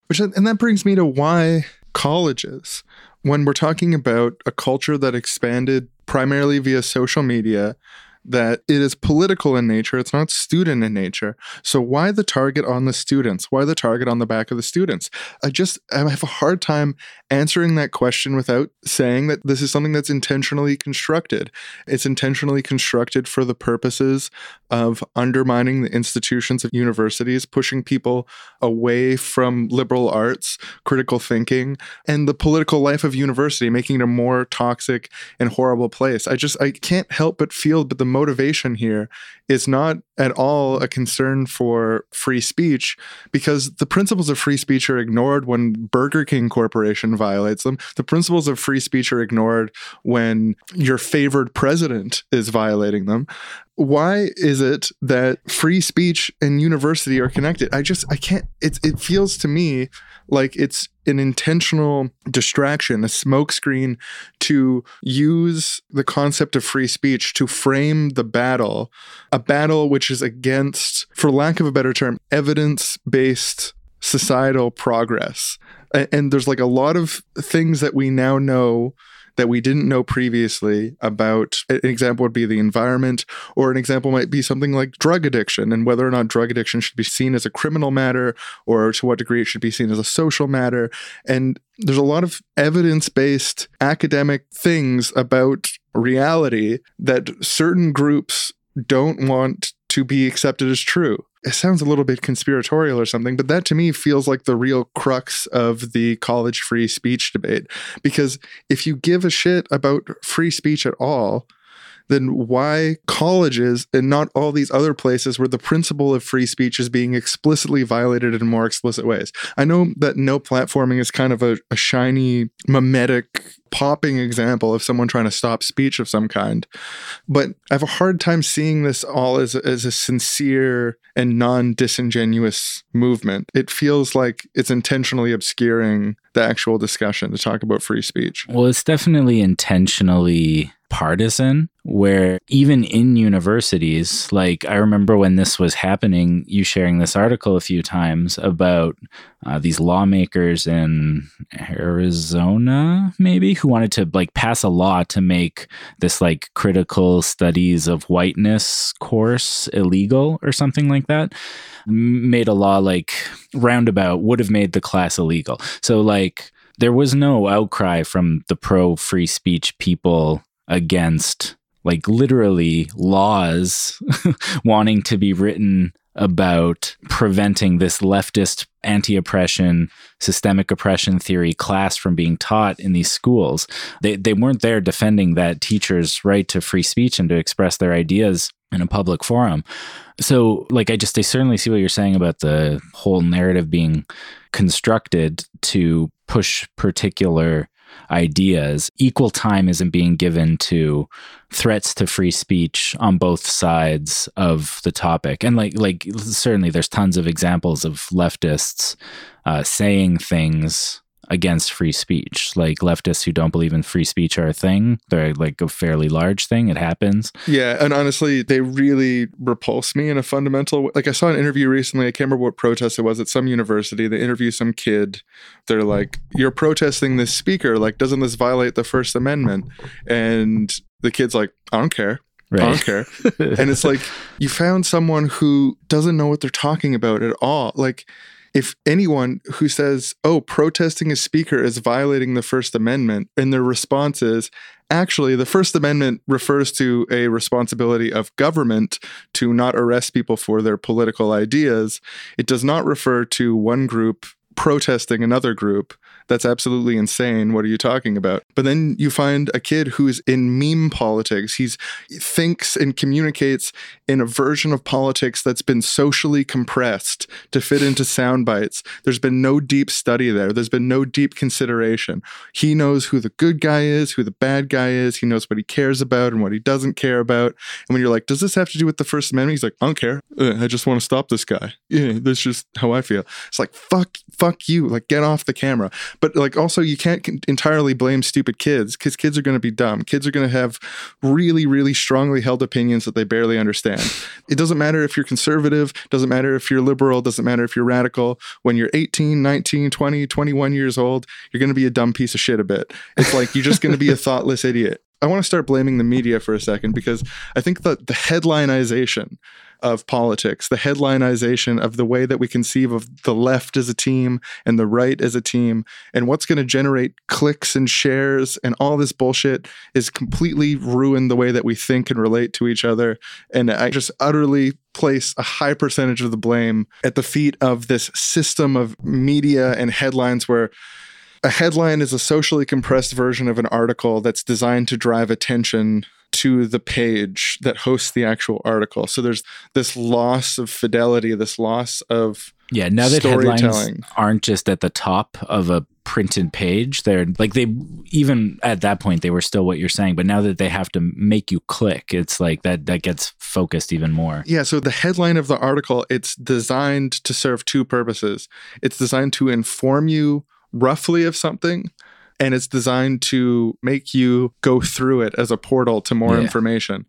Which and that brings me to why colleges, when we're talking about a culture that expanded primarily via social media, that it is political in nature, it's not student in nature. So why the target on the students? Why the target on the back of the students? I just I have a hard time answering that question without saying that this is something that's intentionally constructed. It's intentionally constructed for the purposes of undermining the institutions of universities, pushing people away from liberal arts, critical thinking, and the political life of university, making it a more toxic and horrible place. I just I can't help but feel but the motivation here is not at all a concern for free speech because the principles of free speech are ignored when Burger King Corporation violates them. The principles of free speech are ignored when your favored president is violating them why is it that free speech and university are connected? I just i can't it, it feels to me like it's an intentional distraction a smokescreen to use the concept of free speech to frame the battle a battle which is against for lack of a better term evidence-based societal progress. And there's like a lot of things that we now know that we didn't know previously about an example would be the environment or an example might be something like drug addiction and whether or not drug addiction should be seen as a criminal matter or to what degree it should be seen as a social matter. And there's a lot of evidence-based academic things about reality that certain groups don't want to be accepted as true it sounds a little bit conspiratorial or something, but that to me feels like the real crux of the college free speech debate. Because if you give a shit about free speech at all, then why colleges and not all these other places where the principle of free speech is being explicitly violated in more explicit ways? I know that no platforming is kind of a, a shiny, mimetic, popping example of someone trying to stop speech of some kind. But I have a hard time seeing this all as, as a sincere and non disingenuous movement. It feels like it's intentionally obscuring the actual discussion to talk about free speech. Well, it's definitely intentionally partisan where even in universities like i remember when this was happening you sharing this article a few times about uh, these lawmakers in arizona maybe who wanted to like pass a law to make this like critical studies of whiteness course illegal or something like that. Made a law like roundabout would have made the class illegal. So like there was no outcry from the pro free speech people against like literally laws wanting to be written about preventing this leftist anti-oppression systemic oppression theory class from being taught in these schools. They they weren't there defending that teachers right to free speech and to express their ideas in a public forum. So like i just i certainly see what you're saying about the whole narrative being constructed to push particular ideas, equal time isn't being given to threats to free speech on both sides of the topic. And like like certainly there's tons of examples of leftists uh, saying things against free speech. Like leftists who don't believe in free speech are a thing. They're like a fairly large thing. It happens. Yeah, and honestly, they really repulse me in a fundamental way. Like I saw an interview recently, I can't remember what protest it was at some university. They interview some kid. They're like, You're protesting this speaker. Like, doesn't this violate the First Amendment? And the kid's like, I don't care. I don't care. and it's like you found someone who doesn't know what they're talking about at all. Like if anyone who says, "Oh, protesting a speaker is violating the First Amendment," and their response is, "Actually, the First Amendment refers to a responsibility of government to not arrest people for their political ideas. It does not refer to one group protesting another group." That's absolutely insane. What are you talking about? But then you find a kid who's in meme politics. He's he thinks and communicates in a version of politics that's been socially compressed to fit into sound bites. There's been no deep study there. There's been no deep consideration. He knows who the good guy is, who the bad guy is. He knows what he cares about and what he doesn't care about. And when you're like, does this have to do with the First Amendment? He's like, I don't care. Uh, I just want to stop this guy. Yeah, that's just how I feel. It's like, fuck, fuck you. Like, get off the camera. But like, also, you can't entirely blame stupid kids because kids are going to be dumb. Kids are going to have really, really strongly held opinions that they barely understand. it doesn't matter if you're conservative, doesn't matter if you're liberal, doesn't matter if you're radical. When you're 18, 19, 20, 21 years old, you're going to be a dumb piece of shit a bit. It's like you're just going to be a thoughtless idiot. I want to start blaming the media for a second because I think that the headlineization of politics, the headlineization of the way that we conceive of the left as a team and the right as a team, and what's going to generate clicks and shares and all this bullshit is completely ruined the way that we think and relate to each other. And I just utterly place a high percentage of the blame at the feet of this system of media and headlines where a headline is a socially compressed version of an article that's designed to drive attention to the page that hosts the actual article. So there's this loss of fidelity, this loss of Yeah, now that headlines Storytelling. aren't just at the top of a printed page, they're like they even at that point they were still what you're saying, but now that they have to make you click, it's like that that gets focused even more. Yeah, so the headline of the article, it's designed to serve two purposes. It's designed to inform you roughly of something, and it's designed to make you go through it as a portal to more Yeah. information.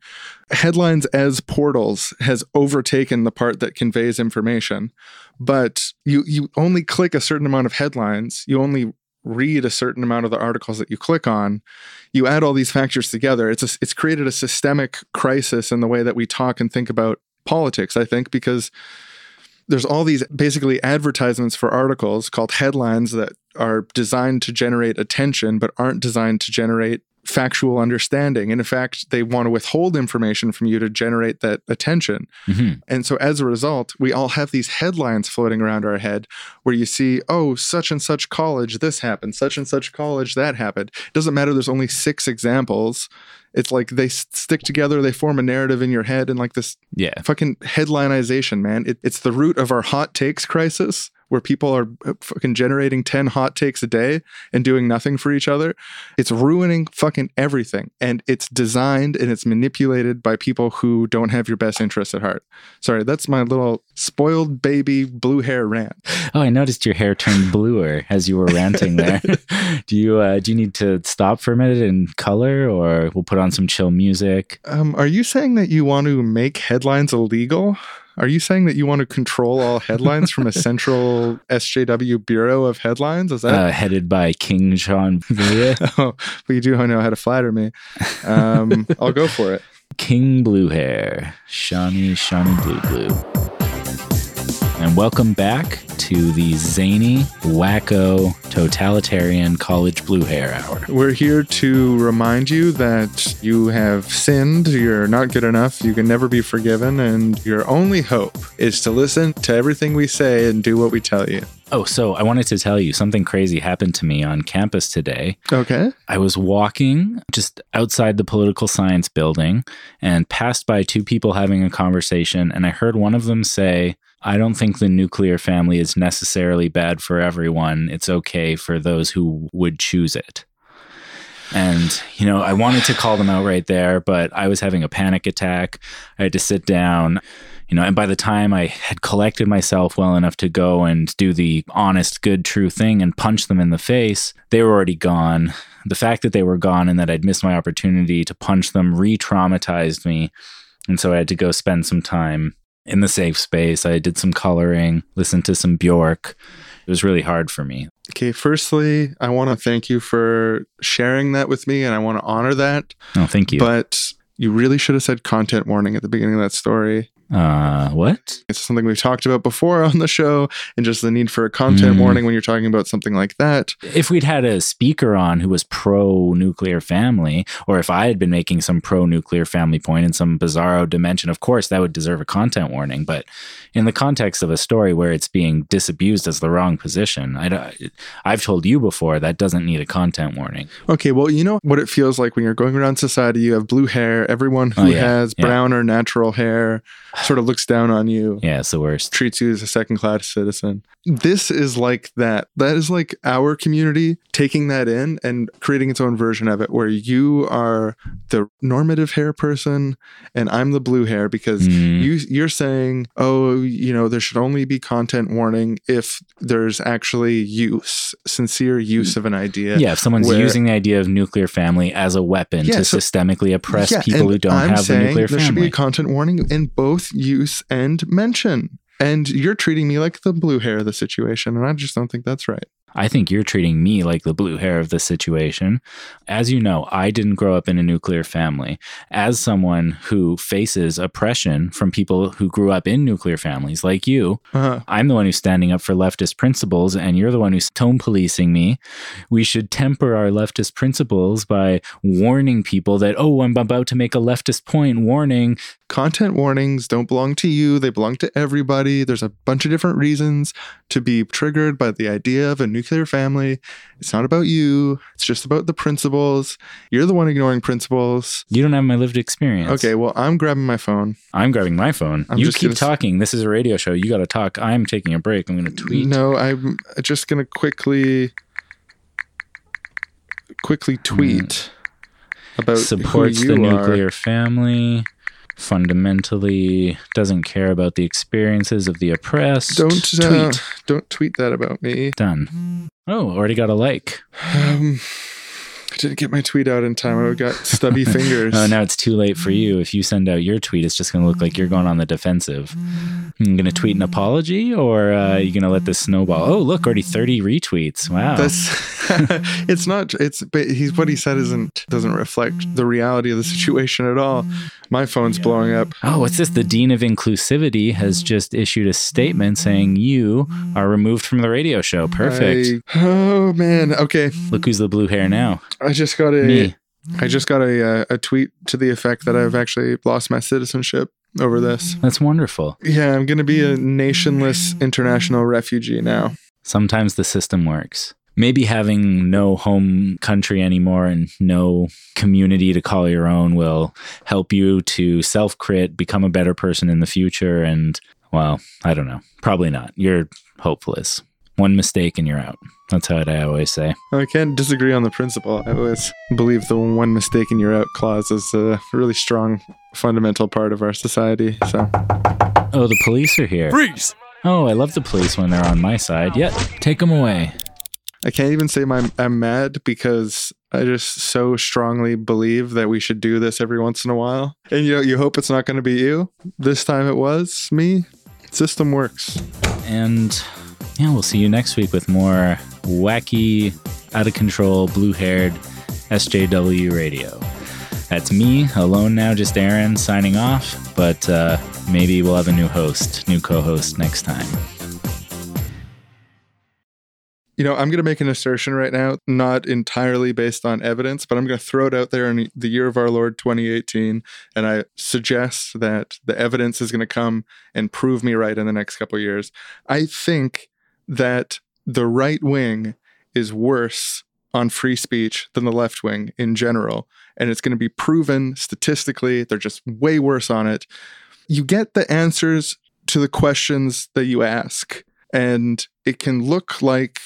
Headlines as portals has overtaken the part that conveys information, but you you only click a certain amount of headlines. You only read a certain amount of the articles that you click on you add all these factors together it's a, it's created a systemic crisis in the way that we talk and think about politics i think because there's all these basically advertisements for articles called headlines that are designed to generate attention but aren't designed to generate factual understanding and in fact they want to withhold information from you to generate that attention Mhm. and so as a result, we all have these headlines floating around our head where you see, oh, such and such college, this happened, such and such college, that happened. It doesn't matter, there's only six examples. It's like they stick together, they form a narrative in your head, and like this Yeah. fucking headlineization, man. It, it's the root of our hot takes crisis where people are uh, fucking generating 10 hot takes a day and doing nothing for each other. It's ruining fucking everything. And it's designed and it's manipulated by people who don't have your best interests at heart. Sorry, that's my little spoiled baby blue hair rant. Oh, I noticed your hair turned bluer as you were ranting there. do you uh, do you need to stop for a minute and color, or we'll put on some chill music? Um, are you saying that you want to make headlines illegal? Are you saying that you want to control all headlines from a central SJW bureau of headlines? Is that Uh, headed by King Jean Villiers. Oh, but you do know how to flatter me. Um, I'll go for it. King Blue Hair, Shawnee, Shawnee Blue Blue. And welcome back to the zany, wacko, totalitarian college blue hair hour. We're here to remind you that you have sinned, you're not good enough, you can never be forgiven, and your only hope is to listen to everything we say and do what we tell you. Oh, so I wanted to tell you something crazy happened to me on campus today. Okay? I was walking just outside the political science building and passed by two people having a conversation, and I heard one of them say, I don't think the nuclear family is necessarily bad for everyone. It's okay for those who would choose it. And, you know, I wanted to call them out right there, but I was having a panic attack. I had to sit down, you know, and by the time I had collected myself well enough to go and do the honest, good, true thing and punch them in the face, they were already gone. The fact that they were gone and that I'd missed my opportunity to punch them re traumatized me. And so I had to go spend some time in the safe space. I did some coloring, listened to some Bjork. It was really hard for me. Okay, firstly, I want to thank you for sharing that with me and I want to honor that. Oh, thank you. But you really should have said content warning at the beginning of that story. Uh, what? It's something we've talked about before on the show and just the need for a content Mm. warning when you're talking about something like that. If we'd had a speaker on who was pro nuclear family, or if I had been making some pro nuclear family point in some bizarro dimension, of course that would deserve a content warning. But in the context of a story where it's being disabused as the wrong position, I I've told you before that doesn't need a content warning. Okay, well, you know what it feels like when you're going around society, you have blue hair, everyone who Oh, yeah, has yeah. brown or natural hair sort of looks down on you. Yeah, it's the worst. treats you as a second class citizen. This is like that. That is like our community taking that in and creating its own version of it, where you are the normative hair person and I'm the blue hair because Mm. you you're saying, oh, you know, there should only be content warning if there's actually use, sincere use of an idea. Yeah, if someone's where- using the idea of nuclear family as a weapon Yeah, to so- systemically oppress Yeah, people who don't I'm have the saying nuclear there should be a content warning in both use and mention. And you're treating me like the blue hair of the situation, and I just don't think that's right. I think you're treating me like the blue hair of the situation. As you know, I didn't grow up in a nuclear family. As someone who faces oppression from people who grew up in nuclear families like you, Uh-huh. I'm the one who's standing up for leftist principles, and you're the one who's tone policing me. We should temper our leftist principles by warning people that, oh, I'm about to make a leftist point. Warning. Content warnings don't belong to you they belong to everybody there's a bunch of different reasons to be triggered by the idea of a nuclear family it's not about you it's just about the principles you're the one ignoring principles You don't have my lived experience. okay well i'm grabbing my phone I'm grabbing my phone. I'm you keep gonna s- talking. This is a radio show. You got to talk. I'm taking a break. I'm going to tweet. no i'm just gonna quickly quickly tweet mm. about supports the you are. nuclear family fundamentally doesn't care about the experiences of the oppressed. Don't uh, tweet. don't tweet that about me. Done. Oh already got a like. Um I didn't get my tweet out in time. I got stubby fingers. oh now it's too late for you if you send out your tweet it's just going to look like you're going on the defensive you going to tweet an apology or uh, you going to let this snowball oh look already 30 retweets wow That's it's not it's but he's what he said isn't doesn't reflect the reality of the situation at all. My phone's blowing up. Oh, what's this? The Dean of Inclusivity has just issued a statement saying you are removed from the radio show. Perfect. I- oh man. Okay. Look who's the blue hair now. I just got a Me. I mm. just got a uh, a tweet to the effect that I've mm. actually lost my citizenship over this. Mm. That's wonderful. Yeah, I'm going to be a nationless international refugee now. Sometimes the system works. Maybe having no home country anymore and no community to call your own will help you to self crit, become a better person in the future. And, well, I don't know. Probably not. You're hopeless. One mistake and you're out. That's how I always say. I can't disagree on the principle. I always believe the one mistake and you're out clause is a really strong fundamental part of our society. So Oh, the police are here. Freeze! Oh, I love the police when they're on my side. Yeah, take them away. I can't even say my, I'm mad because I just so strongly believe that we should do this every once in a while. And you know, you hope it's not going to be you. This time it was me. System works. And yeah, we'll see you next week with more wacky, out of control, blue haired SJW radio. That's me, alone now, just Aaron signing off. But uh, maybe we'll have a new host, new co host next time. You know, I'm going to make an assertion right now, not entirely based on evidence, but I'm going to throw it out there in the year of our Lord 2018. And I suggest that the evidence is going to come and prove me right in the next couple years. I think that the right wing is worse on free speech than the left wing in general. And it's going to be proven statistically. They're just way worse on it. You get the answers to the questions that you ask, and it can look like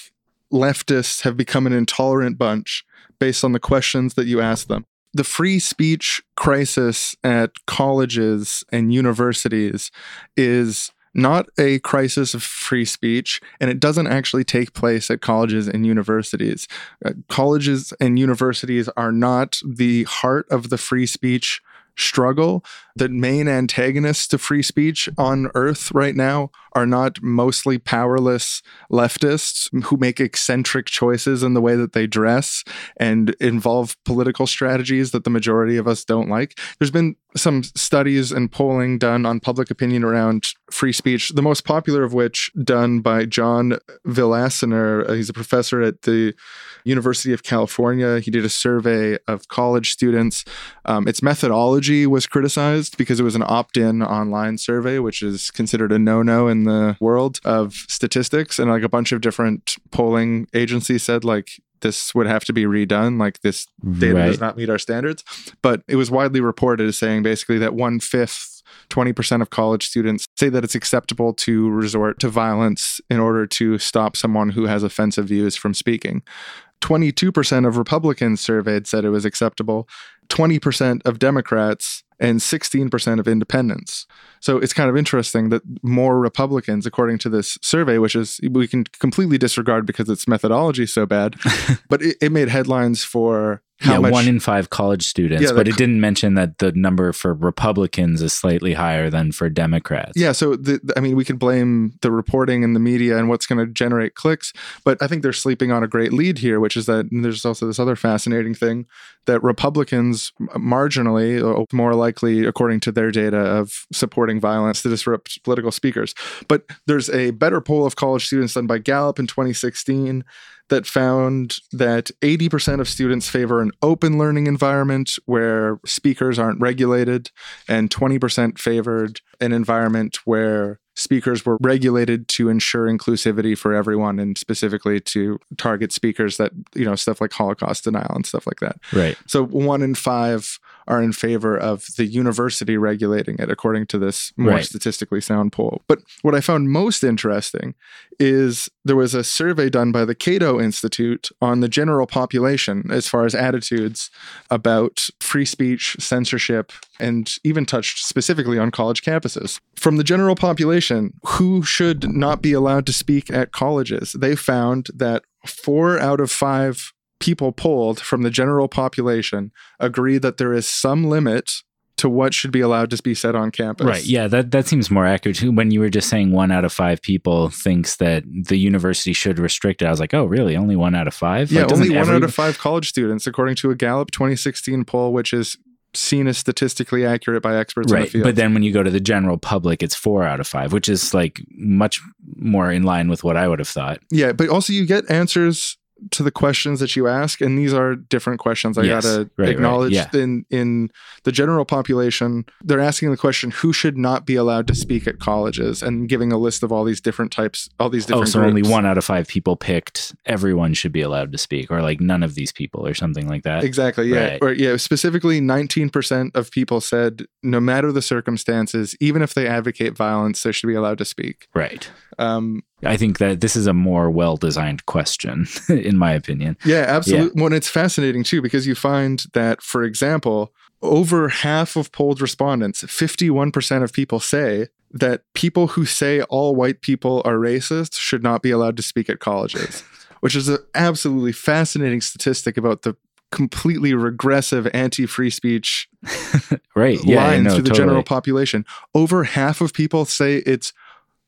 leftists have become an intolerant bunch based on the questions that you ask them. The free speech crisis at colleges and universities is not a crisis of free speech, and it doesn't actually take place at colleges and universities. Uh, colleges and universities are not the heart of the free speech struggle. The main antagonists to free speech on earth right now are not mostly powerless leftists who make eccentric choices in the way that they dress and involve political strategies that the majority of us don't like. There's been some studies and polling done on public opinion around free speech, the most popular of which done by John Villasenor. Uh, He's a professor at the University of California. He did a survey of college students. Um, its methodology was criticized because it was an opt in online survey, which is considered a no no in the world of statistics. And like a bunch of different polling agencies said, like, this would have to be redone. Like, this data Right. does not meet our standards. But it was widely reported as saying basically that one fifth 20% of college students say that it's acceptable to resort to violence in order to stop someone who has offensive views from speaking. 22% of Republicans surveyed said it was acceptable, 20% of Democrats, and 16% of independents. So it's kind of interesting that more Republicans, according to this survey, which is we can completely disregard because its methodology is so bad, but it, it made headlines for how yeah, much one in five college students, Yeah, but it didn't mention that the number for Republicans is slightly higher than for Democrats. Yeah, so the, I mean, we can blame the reporting and the media and what's going to generate clicks, but I think they're sleeping on a great lead here, which is that there's also this other fascinating thing that Republicans marginally, or more likely, according to their data, of supporting violence to disrupt political speakers. But there's a better poll of college students done by Gallup in 2016 that found that 80% of students favor an open learning environment where speakers aren't regulated, and 20% favored an environment where speakers were regulated to ensure inclusivity for everyone and specifically to target speakers that, you know, stuff like Holocaust denial and stuff like that. Right. So one in five are in favor of the university regulating it, according to this more Right. statistically sound poll. But what I found most interesting is there was a survey done by the Cato Institute on the general population as far as attitudes about free speech, censorship, and even touched specifically on college campuses. From the general population, who should not be allowed to speak at colleges? They found that four out of five people polled from the general population agree that there is some limit to what should be allowed to be said on campus. Right. Yeah, that, that seems more accurate. too. When you were just saying one out of five people thinks that the university should restrict it, I was like, oh, really? Only one out of five? Yeah, Like, only one every- out of five college students, according to a Gallup 2016 poll, which is seen as statistically accurate by experts in the Right. field. But then when you go to the general public, it's four out of five, which is like much more in line with what I would have thought. yeah, but also you get answers to the questions that you ask, and these are different questions. I Yes, gotta right, right, acknowledge yeah. in in the general population, they're asking the question who should not be allowed to speak at colleges, and giving a list of all these different types, all these Oh, different. so only one out of five people picked everyone should be allowed to speak, or like none of these people, or something like that. Exactly. Yeah. Right. Or yeah. Specifically, nineteen percent of people said no matter the circumstances, even if they advocate violence, they should be allowed to speak. Right. Um, I think that this is a more well designed question, in my opinion. yeah, absolutely. Well, and it's fascinating too because you find that, for example, over half of polled respondents, fifty-one percent of people say that people who say all white people are racist should not be allowed to speak at colleges, which is an absolutely fascinating statistic about the completely regressive anti-free speech Right. Yeah. lines no, to the totally. general population. Over half of people say it's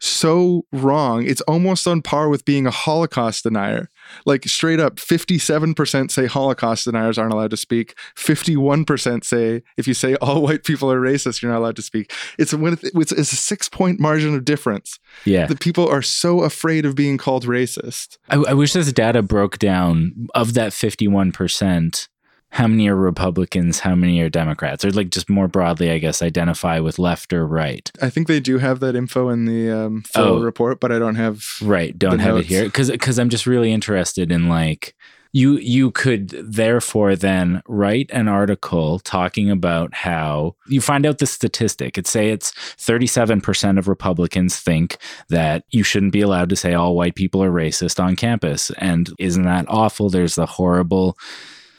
so wrong. It's almost on par with being a Holocaust denier. Like straight up, 57% say Holocaust deniers aren't allowed to speak. 51% say if you say all white people are racist, you're not allowed to speak. It's it's a six point margin of difference. Yeah. The people are so afraid of being called racist. I, I wish this data broke down of that 51%. How many are Republicans? How many are Democrats? Or like just more broadly, I guess, identify with left or right. I think they do have that info in the um, full Oh. report, but I don't have. Right. Don't have notes. it here. Cause, cause I'm just really interested in like you you could therefore then write an article talking about how you find out the statistic it's say it's 37% of republicans think that you shouldn't be allowed to say all white people are racist on campus and isn't that awful there's the horrible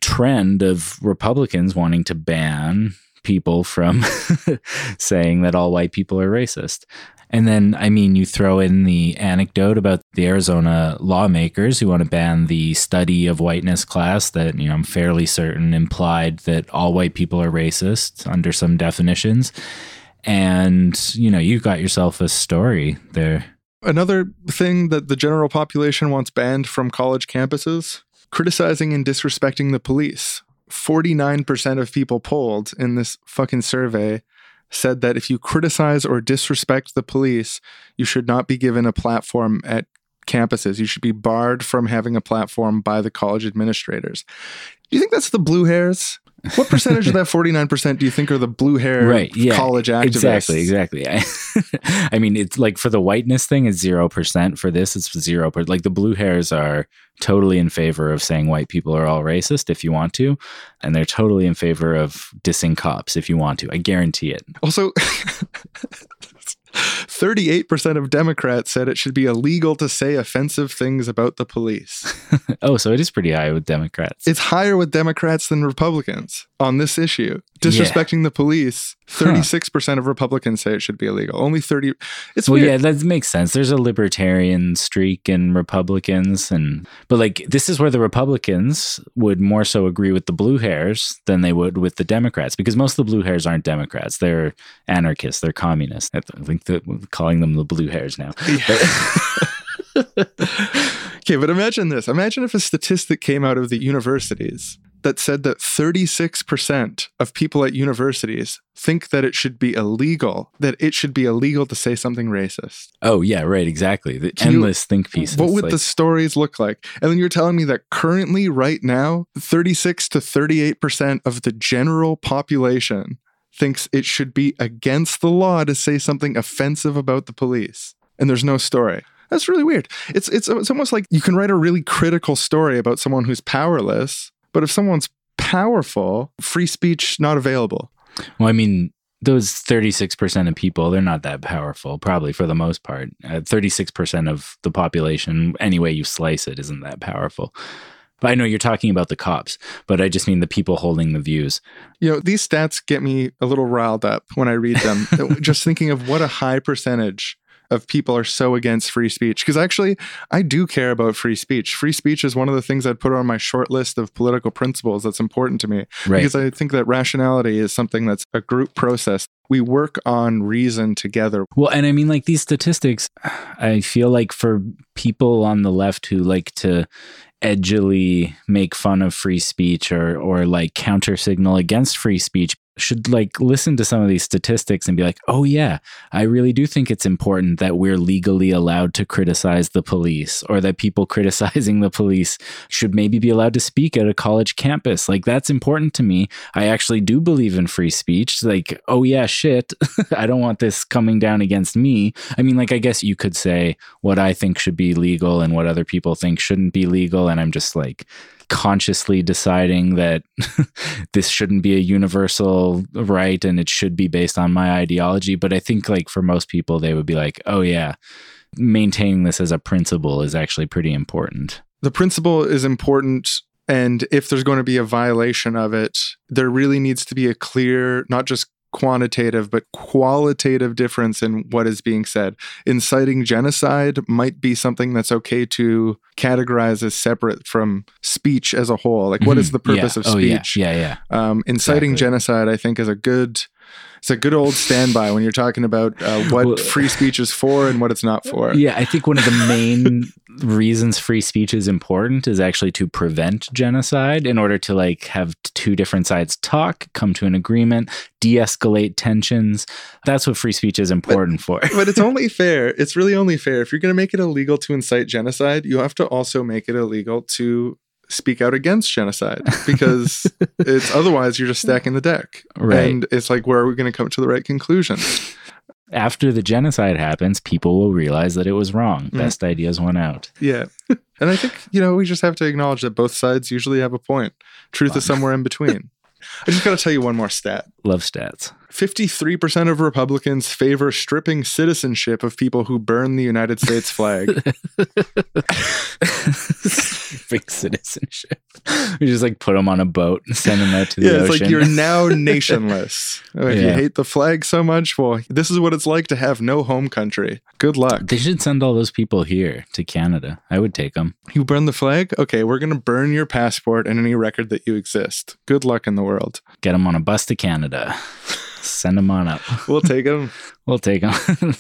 trend of republicans wanting to ban people from saying that all white people are racist and then, I mean, you throw in the anecdote about the Arizona lawmakers who want to ban the study of whiteness class that, you know, I'm fairly certain implied that all white people are racist under some definitions. And, you know, you've got yourself a story there. Another thing that the general population wants banned from college campuses criticizing and disrespecting the police. 49% of people polled in this fucking survey said that if you criticize or disrespect the police, you should not be given a platform at campuses. You should be barred from having a platform by the college administrators. Do you think that's the blue hairs? What percentage of that 49% do you think are the blue hair Right, yeah, college activists? Exactly, exactly. I, I mean, it's like for the whiteness thing, it's 0%. For this, it's 0%. Like the blue hairs are totally in favor of saying white people are all racist if you want to. And they're totally in favor of dissing cops if you want to. I guarantee it. Also, 38% of Democrats said it should be illegal to say offensive things about the police. oh, so it is pretty high with Democrats. It's higher with Democrats than Republicans on this issue. Disrespecting the police, 36% of Republicans say it should be illegal. Only 30 It's well, weird. yeah, that makes sense. There's a libertarian streak in Republicans, and but like this is where the Republicans would more so agree with the blue hairs than they would with the Democrats, because most of the blue hairs aren't Democrats; they're anarchists, they're communists. I think that calling them the blue hairs now. Okay, but imagine this. Imagine if a statistic came out of the universities that said that 36% of people at universities think that it should be illegal, that it should be illegal to say something racist. Oh yeah, right, exactly. The Can you- endless think pieces. What would like- the stories look like? And then you're telling me that currently, right now, 36 to 38% of the general population thinks it should be against the law to say something offensive about the police. And there's no story. That's really weird. It's, it's, it's almost like you can write a really critical story about someone who's powerless, but if someone's powerful, free speech not available. Well, I mean, those 36% of people, they're not that powerful, probably for the most part. Uh, 36% of the population, any way you slice it, isn't that powerful. But I know you're talking about the cops, but I just mean the people holding the views. You know, these stats get me a little riled up when I read them. Just thinking of what a high percentage of people are so against free speech. Because actually, I do care about free speech. Free speech is one of the things I'd put on my short list of political principles that's important to me. Right. Because I think that rationality is something that's a group process. We work on reason together. Well, and I mean, like these statistics, I feel like for people on the left who like to edgily make fun of free speech or or like counter signal against free speech should like listen to some of these statistics and be like, "Oh yeah, I really do think it's important that we're legally allowed to criticize the police or that people criticizing the police should maybe be allowed to speak at a college campus. Like that's important to me. I actually do believe in free speech. Like, oh yeah, shit. I don't want this coming down against me. I mean, like I guess you could say what I think should be legal and what other people think shouldn't be legal and I'm just like consciously deciding that this shouldn't be a universal right and it should be based on my ideology but i think like for most people they would be like oh yeah maintaining this as a principle is actually pretty important The principle is important. And if there's going to be a violation of it, there really needs to be a clear, not just quantitative, but qualitative difference in what is being said. Inciting genocide might be something that's okay to categorize as separate from speech as a whole. Like, what is the Mhm. purpose Yeah. of oh, speech? yeah yeah yeah Um, inciting Exactly. genocide, I think, is a good. It's a good old standby when you're talking about uh, what free speech is for and what it's not for. Yeah, I think one of the main reasons free speech is important is actually to prevent genocide in order to like have two different sides talk, come to an agreement, de-escalate tensions. That's what free speech is important for. but it's only fair. It's really only fair. If you're going to make it illegal to incite genocide, you have to also make it illegal to speak out against genocide because it's otherwise you're just stacking the deck. Right. And it's like, where are we going to come to the right conclusion? After the genocide happens, people will realize that it was wrong. Mm. Best ideas won out. Yeah. And I think, you know, we just have to acknowledge that both sides usually have a point. Truth is somewhere in between. I just got to tell you one more stat. Love stats. 53% of Republicans favor stripping citizenship of people who burn the United States flag. Big citizenship. We just like put them on a boat and send them out to the yeah, it's ocean. like you're now nationless. Oh, If you hate the flag so much, well, this is what it's like to have no home country. Good luck. they should send all those people here to Canada. I would take them. You burn the flag? Okay, we're going to burn your passport and any record that you exist. Good luck in the world. Get them on a bus to Canada. Send them on up. We'll take them. We'll take them.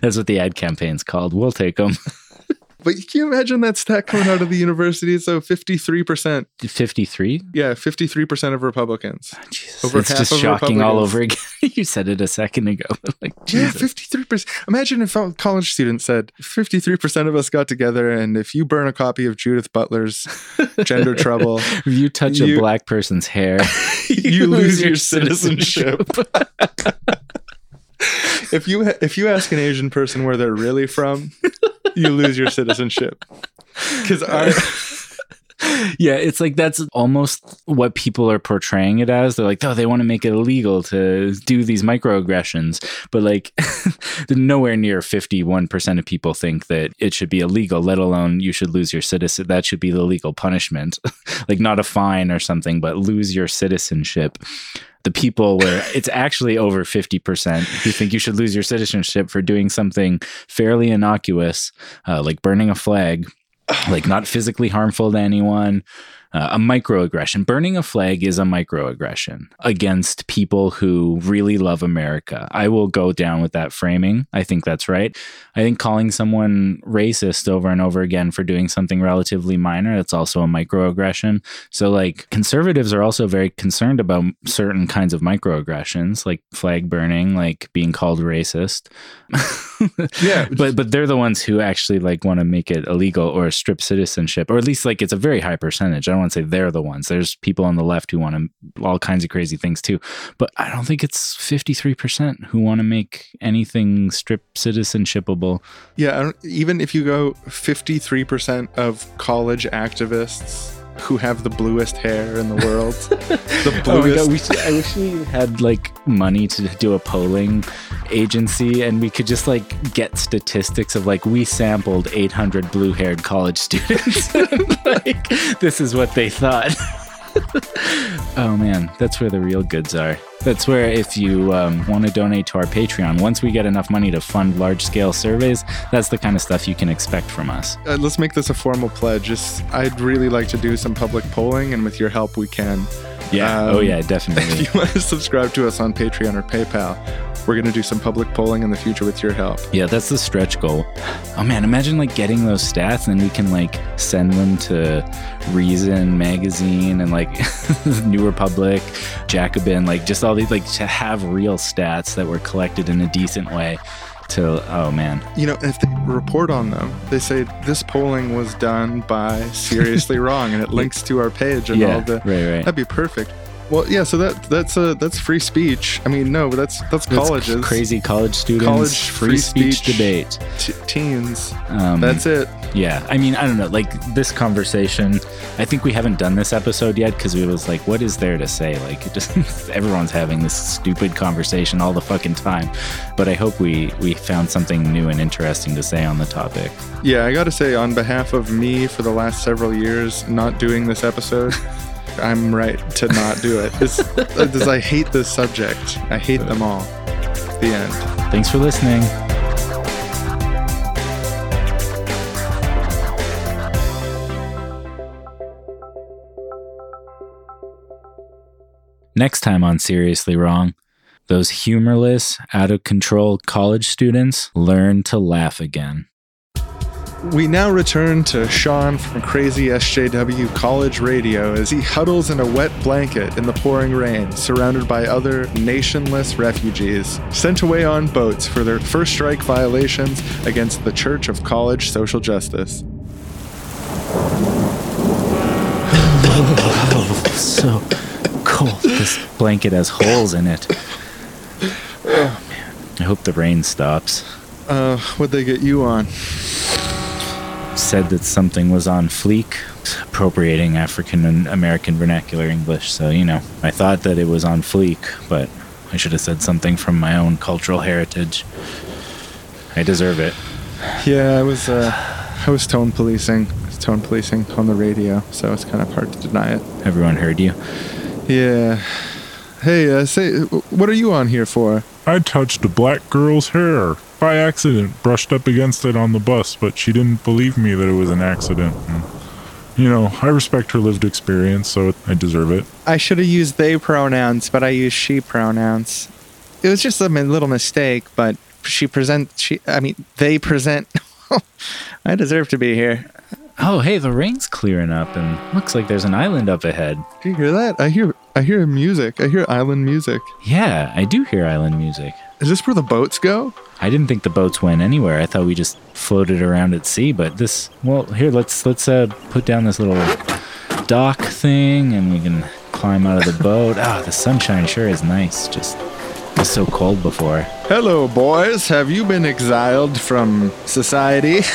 That's what the ad campaign's called. We'll take them. but can you imagine that stat coming out of the university? So 53%. 53? Yeah, 53% of Republicans. Ah, Jesus, Over it's half just of shocking all over again. you said it a second ago. like, Yeah, 53%. Imagine if a college student said 53% of us got together, and if you burn a copy of Judith Butler's Gender Trouble, If you touch You- a black person's hair, you lose your citizenship. if you if you ask an Asian person where they're really from, you lose your citizenship. Because I yeah, it's like that's almost what people are portraying it as. They're like, oh, they want to make it illegal to do these microaggressions. But like, nowhere near 51% of people think that it should be illegal, let alone you should lose your citizen. That should be the legal punishment. like, not a fine or something, but lose your citizenship. The people where it's actually over 50% who think you should lose your citizenship for doing something fairly innocuous, uh, like burning a flag like not physically harmful to anyone. Uh, a microaggression. Burning a flag is a microaggression against people who really love America. I will go down with that framing. I think that's right. I think calling someone racist over and over again for doing something relatively minor, that's also a microaggression. So, like, conservatives are also very concerned about certain kinds of microaggressions, like flag burning, like being called racist. Yeah. but but they're the ones who actually like want to make it illegal or strip citizenship, or at least like it's a very high percentage. I don't want to say they're the ones. There's people on the left who want to all kinds of crazy things too, but I don't think it's fifty three percent who want to make anything strip citizenshipable. yeah, even if you go 53% of college activists who have the bluest hair in the world, the Oh my god, we should, I wish we had like money to do a polling agency and we could just like get statistics of like we sampled 800 blue-haired college students. like this is what they thought. oh man, that's where the real goods are. That's where if you um, want to donate to our Patreon, once we get enough money to fund large-scale surveys, that's the kind of stuff you can expect from us. uh, let's make this a formal pledge. I'd really like to do some public polling, and with your help, we can. Yeah. Um, oh yeah, definitely. If you want to subscribe to us on Patreon or PayPal, we're going to do some public polling in the future with your help. Yeah, that's the stretch goal. Oh man, imagine like getting those stats and then we can like send them to Reason magazine and like New Republic, Jacobin, like just all these like to have real stats that were collected in a decent way to oh man. You know, if they report on them, they say this polling was done by Seriously Wrong, and it links to our page and all Yeah, the. right, right. That'd be perfect. Well, yeah. So that that's uh, that's free speech. I mean, no, but that's that's That's colleges, crazy college students, College free, free speech, speech. debate. t- teens. Um, That's it. Yeah, I mean, I don't know. Like this conversation, I think we haven't done this episode yet because we was like, what is there to say? Like, it just everyone's having this stupid conversation all the fucking time. But I hope we we found something new and interesting to say on the topic. Yeah, I got to say, on behalf of me for the last several years not doing this episode, I'm right to not do it. This, I hate this subject. I hate them all. The end. Thanks for listening. Next time on Seriously Wrong, those humorless, out of control college students learn to laugh again. We now return to Sean from Crazy SJW College Radio as he huddles in a wet blanket in the pouring rain, surrounded by other nationless refugees sent away on boats for their first strike violations against the Church of College Social Justice. so cold. This blanket has holes in it. Oh man. I hope the rain stops. Uh, what'd they get you on? Said that something was on fleek, appropriating African and American vernacular English. So, you know, I thought that it was on fleek, but I should have said something from my own cultural heritage. I deserve it. Yeah, I was. Uh, I was tone policing. I was tone policing on the radio, so it's kind of hard to deny it. Everyone heard you. Yeah. Hey, uh, say, what are you on here for? I touched a black girl's hair by accident, brushed up against it on the bus, but she didn't believe me that it was an accident. And, you know, I respect her lived experience, so I deserve it. I should have used they pronouns, but I used she pronouns. It was just a little mistake, but she present. She, I mean, they present. I deserve to be here. Oh, hey, the rain's clearing up and looks like there's an island up ahead. Do you hear that? I hear. I hear music. I hear island music. Yeah, I do hear island music. Is this where the boats go? I didn't think the boats went anywhere. I thought we just floated around at sea, but this well, here let's let's uh put down this little dock thing and we can climb out of the boat. Ah, the sunshine sure is nice. Just it was so cold before. Hello, boys. Have you been exiled from society?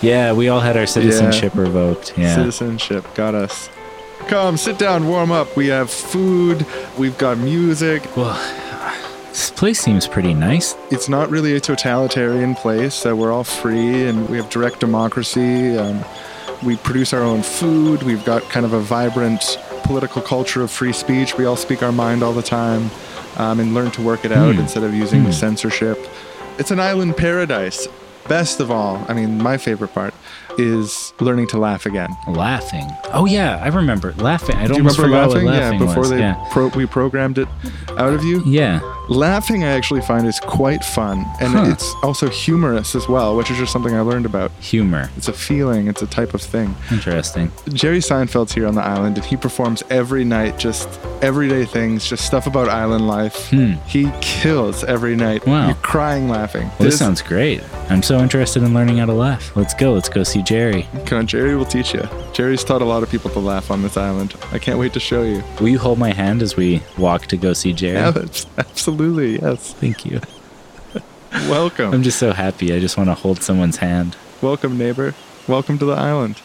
Yeah, we all had our citizenship revoked. Yeah. Citizenship got us. Come, sit down, warm up. We have food. We've got music. well, this place seems pretty nice. It's not really a totalitarian place. Uh, we're all free and we have direct democracy. Um, we produce our own food. We've got kind of a vibrant political culture of free speech. We all speak our mind all the time um, and learn to work it out Hmm. instead of using Hmm. censorship. It's an island paradise. Best of all, I mean, my favorite part is learning to laugh again. Laughing. Oh yeah, I remember laughing. I Do don't you remember laughing? What Yeah, before was. they yeah. pro- we programmed it out of you. yeah. Laughing, I actually find is quite fun, and Huh. it's also humorous as well, which is just something I learned about. Humor. It's a feeling, it's a type of thing. Interesting. Jerry Seinfeld's here on the island, and he performs every night just everyday things, just stuff about island life. Hmm. He kills every night. Wow. You're crying laughing. Well, this sounds great. I'm so interested in learning how to laugh. Let's go. Let's go see Jerry. Come on, Jerry will teach you. Jerry's taught a lot of people to laugh on this island. I can't wait to show you. Will you hold my hand as we walk to go see Jerry? Yeah, that's- absolutely, yes. Thank you. Welcome. I'm just so happy. I just want to hold someone's hand. Welcome, neighbor. Welcome to the island.